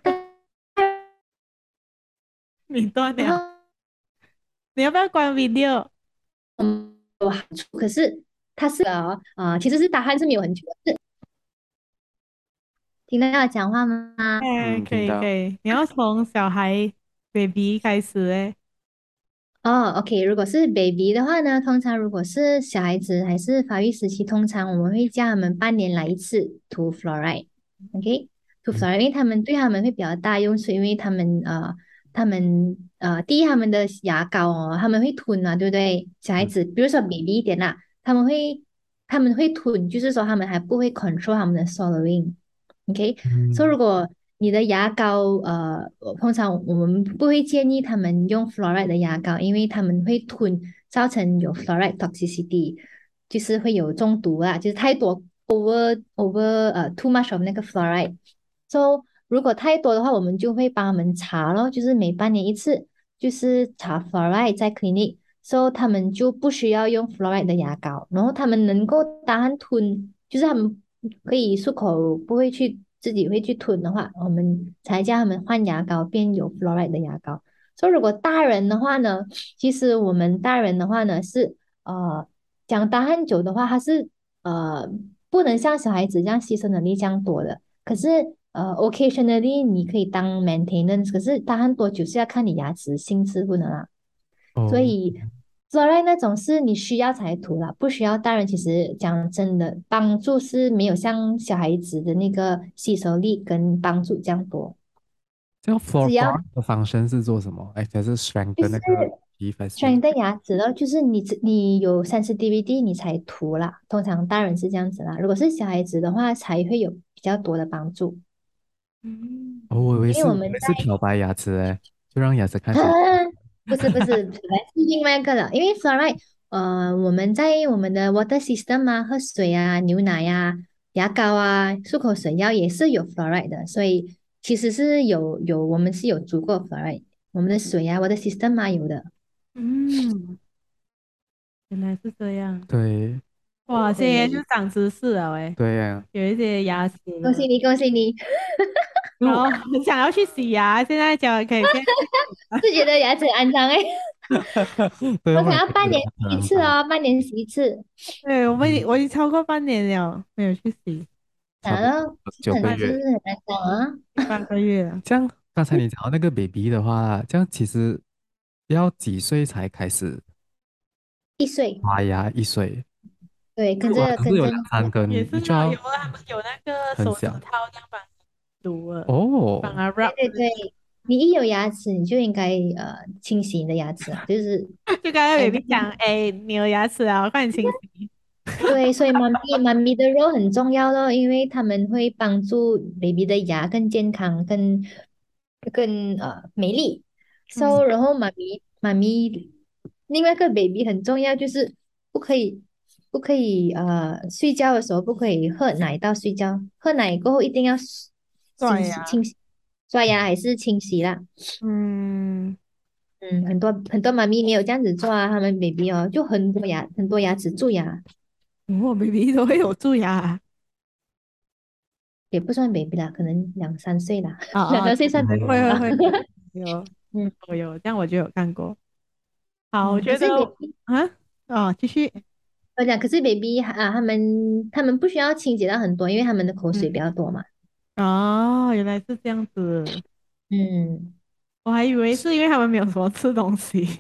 你断了。你要不要关 video？嗯，有好处，可是他是啊啊、呃，其实是打鼾是没有很久的。听到要讲话吗？哎，可以可以。你要从小孩 baby 开始哎。哦、oh，OK，如果是 baby 的话呢，通常如果是小孩子还是发育时期，通常我们会叫他们半年来一次涂 fluoride，OK，涂 fluoride，因为他们对他们会比较大用处，因为他们呃，他们呃，第一他们的牙膏哦，他们会吞啊，对不对？小孩子，比如说 baby 一点啦，他们会他们会吞，就是说他们还不会 control 他们的 swallowing，OK，所以如果你的牙膏，呃，通常我们不会建议他们用 fluoride 的牙膏，因为他们会吞，造成有 fluoride toxicity，就是会有中毒啊，就是太多 over over 呃 too much of 那个 fluoride。So 如果太多的话，我们就会帮他们查咯，就是每半年一次，就是查 fluoride 在 clinic，So 他们就不需要用 fluoride 的牙膏，然后他们能够打鼾吞，就是他们可以漱口，不会去。自己会去吞的话，我们才叫他们换牙膏，变有 fluoride 的牙膏。所以如果大人的话呢，其实我们大人的话呢是呃讲打鼾久的话，它是呃不能像小孩子这样吸收能力这样多的。可是呃 occasionally 你可以当 maintenance，可是打鼾多久是要看你牙齿性质不能啦。Oh. 所以。fluoride 那种是你需要才涂啦，不需要。大人其实讲真的，帮助是没有像小孩子的那个吸收力跟帮助这样多。这 fluoride 的方生是做什么？哎，它是 strengthen 那个皮，strengthen 牙齿咯，就是你你有 sensitivity 你才涂啦。通常大人是这样子啦，如果是小孩子的话，才会有比较多的帮助。嗯，哦，我以为是我们是漂白牙齿哎，就让牙齿看起来。不是不是，是另外一个了。因为 fluoride，呃，我们在我们的 water system 啊，喝水啊、牛奶呀、啊、牙膏啊、漱口水药也是有 fluoride 的，所以其实是有有我们是有足够 fluoride，我们的水啊、water system 啊有的。嗯，原来是这样。对。哇，今天就长知识了喂。对呀、啊。有一些牙齿。恭喜你，恭喜你。然后很想要去洗牙，现在讲可以。是觉得牙齿很肮脏哎。我想要半年洗一次哦，半年洗一次。对，我们已我已经超过半年了，没有去洗。然后九个月。很肮脏啊。半个月了。这样，刚才你讲到那个 baby 的话，这样其实要几岁才开始？一岁。刷牙一岁。对，跟这个跟这个三根，也是有啊，他们有那个手指套这样吧。哦，对对对，你一有牙齿，你就应该呃清洗你的牙齿，就是 就刚刚 baby 讲，哎，你有牙齿啊，快点清洗。对，所以妈 咪妈咪的肉很重要咯，因为他们会帮助 baby 的牙更健康、更更呃美丽。So，然后妈咪妈咪另外一个 baby 很重要，就是不可以不可以呃睡觉的时候不可以喝奶到睡觉，喝奶过后一定要。清洗清洗，刷牙还是清洗啦。嗯嗯，很多很多妈咪没有这样子做啊，他们 baby 哦就很多牙很多牙齿蛀牙，我 baby 都会有蛀牙啊，也不算 baby 啦，可能两三岁啦，啊两三岁算会 baby 会啦。会会 有，嗯，我有，这样我就有看过。好，我觉得啊，哦，继续，我讲，可是 baby 啊，他们他们不需要清洁到很多，因为他们的口水嗯比较多嘛。哦，原来是这样子，嗯，我还以为是因为他们没有什么吃东西。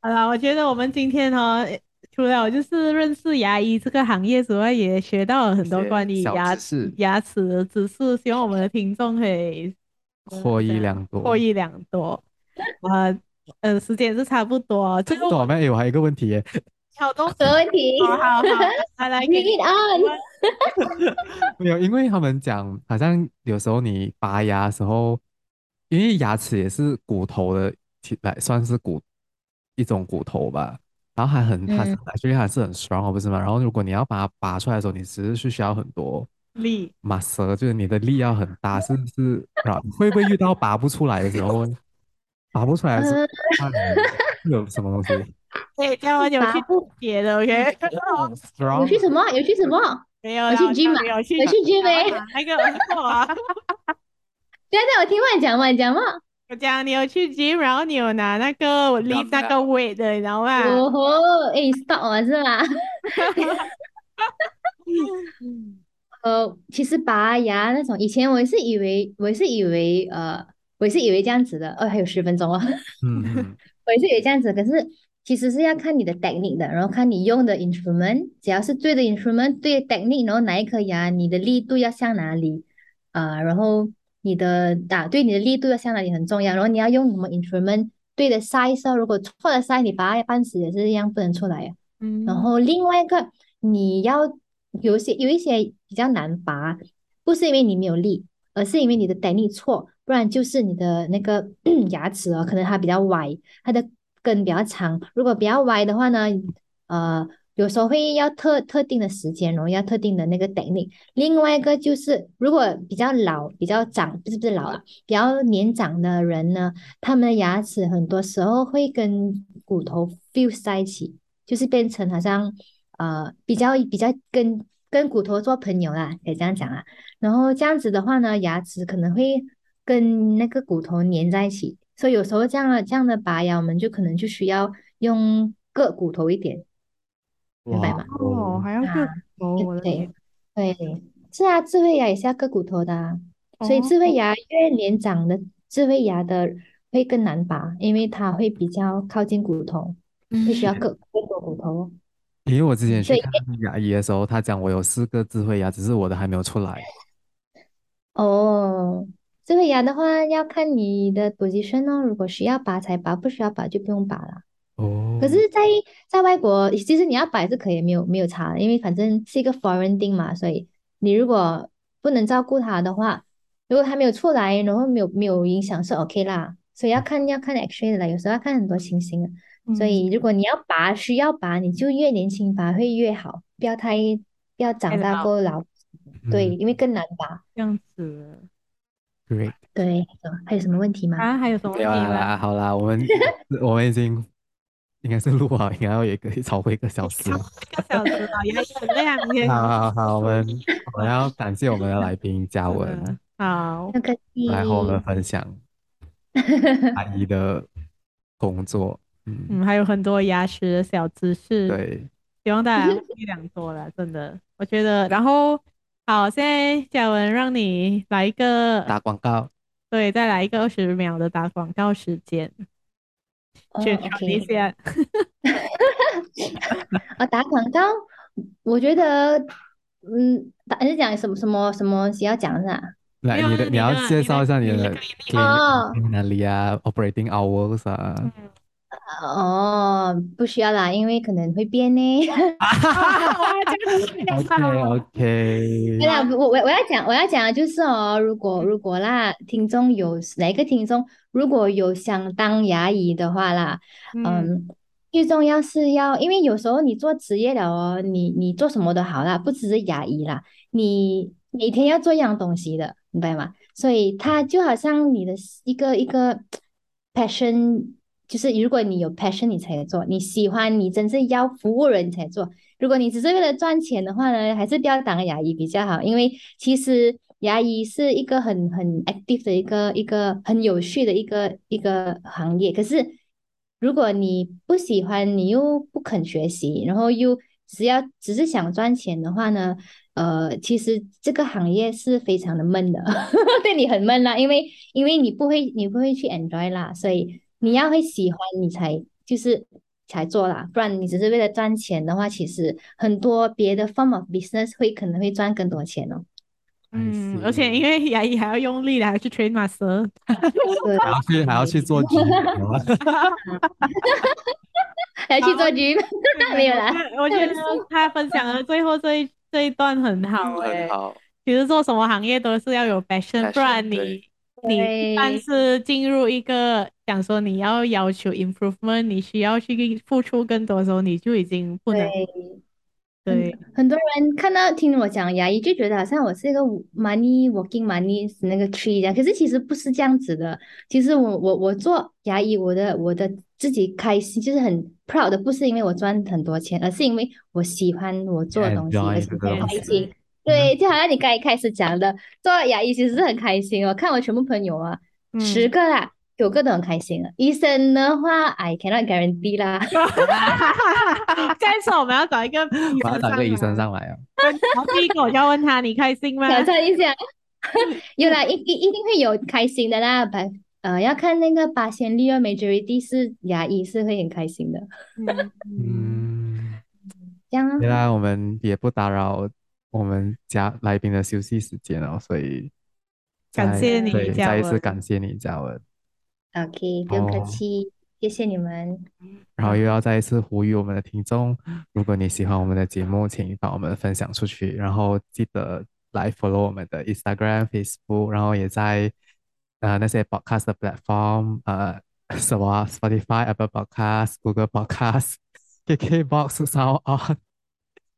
好啦，我觉得我们今天哦，除了就是认识牙医这个行业之外，也学到了很多关于小牙知识牙齿的知识。希望我们的听众可以获益良多。获益良多。呃呃，时间是差不多，最后对，我们有还有一个问题耶，好多没问题。好好好，来 来给 Bring 你 it on。没有，因为他们讲，好像有时候你拔牙的时候，因为牙齿也是骨头的，其来算是骨一种骨头吧，然后还很它是嗯所以还是很 strong 不是吗？然后如果你要把它拔出来的时候，你其实是需要很多力。muscle，就是你的力要很大，是不是？会不会遇到拔不出来的时候？拔不出来的时候呃，有什么东西 对，嘉文有去别的，OK？有去什么？有去什么？没有啦，有去 gym 啊有去有去 gym 没那个很错啊。对啊，对，我听完讲嘛，讲嘛。我讲你有去 gym，然后你有拿那个 lift 那个 weight 的，你知道吗？哦吼，哎，stop 我是吗？呃，其实拔牙那种，以前我也是以为，我也是以为，呃，我也是以为这样子的。哦，还有十分钟哦。嗯嗯 我也是以为这样子，可是其实是要看你的 technique 的，然后看你用的 instrument，只要是对的 instrument，对的 technique，然后哪一颗牙你的力度要向哪里，啊、然后你的打、对你的力度要向哪里很重要，然后你要用什么 instrument，对的 size 哦，如果错的 size，你拔牙半死也是一样不能出来啊。嗯然后另外一个，你要有一些有一些比较难拔，不是因为你没有力，而是因为你的 technique 错，不然就是你的那个 牙齿哦，可能它比较歪，它的根比较长。如果比较歪的话呢，呃，有时候会要特特定的时间，然后要特定的那个 technique。另外一个就是，如果比较老、比较长，不是不是老啊，比较年长的人呢，他们的牙齿很多时候会跟骨头 fuse 在一起。就是变成好像呃比较比较跟跟骨头做朋友啦，可以这样讲啊。然后这样子的话呢，牙齿可能会跟那个骨头粘在一起，所以有时候这样的这样的拔牙，我们就可能就需要用割骨头一点，明白吗？哦，还要啊割骨，我的对，对，是啊，智慧牙也是要割骨头的啊，所以哦智慧牙越年长的智慧牙的会更难拔，因为它会比较靠近骨头，会需要割割多骨头。因为我之前去看牙医的时候，他讲我有四个智慧牙，只是我的还没有出来。哦，智慧牙的话要看你的 position 哦，如果需要拔才拔，不需要拔就不用拔了。哦，可是在，在外国，其实你要拔也是可以，没有没有差的，因为反正是一个 foreign thing 嘛，所以你如果不能照顾它的话，如果它没有出来，然后没有没有影响是 OK 啦。所以要看要看 X-ray 的啦，有时候要看很多情形的。所以如果你要拔，需要拔，你就越年轻拔会越好，不要太不要长大过老。对，因为更难拔。这样子，Great。对，还有什么问题吗？啊，还有什么问题吗？啦，好啦，我们我们已经应该是录好，应该要有一个超过一个小时了。一个小时了，也很亮，也好好好，我们我们要感谢我们的来宾嘉文嗯好，不客气。来和我们分享阿姨的工作。嗯，嗯，还有很多牙齿的小知识，对，希望大家获益良多了，真的，我觉得。然后，好，现在嘉文让你来一个打广告。对，再来一个二十秒的打广告时间，哦宣传一下。啊，打广告，我觉得，嗯，打是讲什么什么什么需要讲的啊？来，你的你要介绍一下你的哦哪里啊，operating hours 啊。嗯哦，不需要啦，因为可能会变呢。哇 这个 OK OK，对啦，我我我要讲我要讲的就是哦，如果如果啦，听众有哪一个听众如果有想当牙医的话啦，嗯，嗯，最重要是要，因为有时候你做职业了哦，你你做什么都好啦，不只是牙医啦，你每天要做一样东西的，明白吗？所以它就好像你的一个一个 passion，就是如果你有 passion，你才做，你喜欢，你真正要服务人才做。如果你只是为了赚钱的话呢，还是不要当牙医比较好，因为其实牙医是一个很很 active 的一个一个很有趣的一个一个行业，可是。如果你不喜欢，你又不肯学习，然后又只要只是想赚钱的话呢，呃，其实这个行业是非常的闷的，对你很闷啦，因为因为你不会你不会去 enjoy 啦，所以你要会喜欢你才就是才做啦，不然你只是为了赚钱的话，其实很多别的 form of business 会可能会赚更多钱哦。嗯，而且因为牙医还要用力的，还要去 train master，还要去还要去做 gym，还要去做 gym，没有啦。我觉得他分享的最后这一这一段很好哎、欸，好。其实做什么行业都是要有 passion 不然你你但是进入一个想说你要要求 improvement，你需要去付出更多的时候，你就已经不能。对，很多人看到听我讲牙医，就觉得好像我是一个 money working money 那个 tree 这样，可是其实不是这样子的。其实我我我做牙医，我的我的自己开心，就是很 proud 的，不是因为我赚很多钱，而是因为我喜欢我做的东西，而且很开心。对，就好像你刚一开始讲的，做牙医其实是很开心哦。看我全部朋友啊，嗯、十个啦。九个都很开心啊。医生的话，I cannot guarantee 啦。下一次我们要找一个，我要找个医生上来啊。然后第一个我就要问他，你开心吗？挑战一下。有啦，一一一定会有开心的啦。百呃，要看那个八仙率啊，majority 是牙医是会很开心的。嗯，这样啊。原来我们也不打扰我们家来宾的休息时间哦，所以感谢你，再一次感谢你，嘉文。OK，不用客气，哦、谢谢你们。然后又要再一次呼吁我们的听众，如果你喜欢我们的节目，请把我们分享出去，然后记得来 follow 我们的 Instagram、Facebook，然后也在呃那些 podcast 的 platform，呃什么 Spotify、Apple Podcast、Google Podcast、KKBox、SoundOn。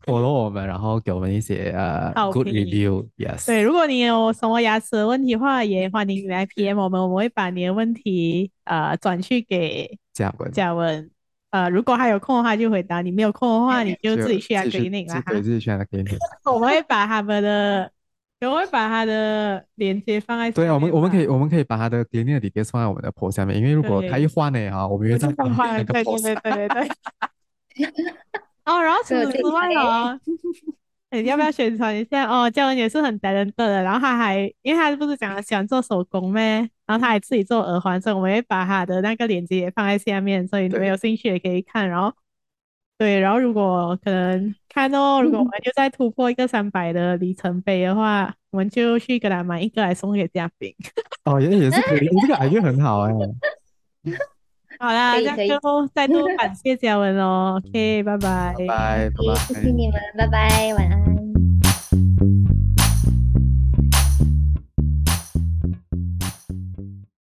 Follow 我们，然后给我们一些呃、uh, good review，yes。对，如果你有什么牙齿的问题的话，也欢迎你来 PM 我们，我们会把你的问题呃转去给嘉文。嘉文，呃，如果他有空的话就回答，你没有空的话你就自己去 clinic 啦。对，自己去 clinic。我们会把他们的，我会把他的链接放在。对啊，我们我们可以我们可以把他的 clinic 链接放在我们的 post 下面，因为如果他一换呢哈，我们又再换那个 post。对对对对对。哦，然后除此之外哦，你要不要宣传一下？哦，嘉文也是很 talented 的，然后他还，因为他不是讲他喜欢做手工咩，然后他还自己做耳环，所以我们会把他的那个链接也放在下面，所以你们有兴趣也可以看。然后，对，然后如果可能看哦，如果我们就再突破一个三百的里程碑的话，我们就去给他买一个来送给嘉宾。哦，也也是可以，你这个 idea 很好哎。好啦，那就再度感谢嘉文哦。OK，拜拜，拜拜，谢谢你们，拜拜，晚安。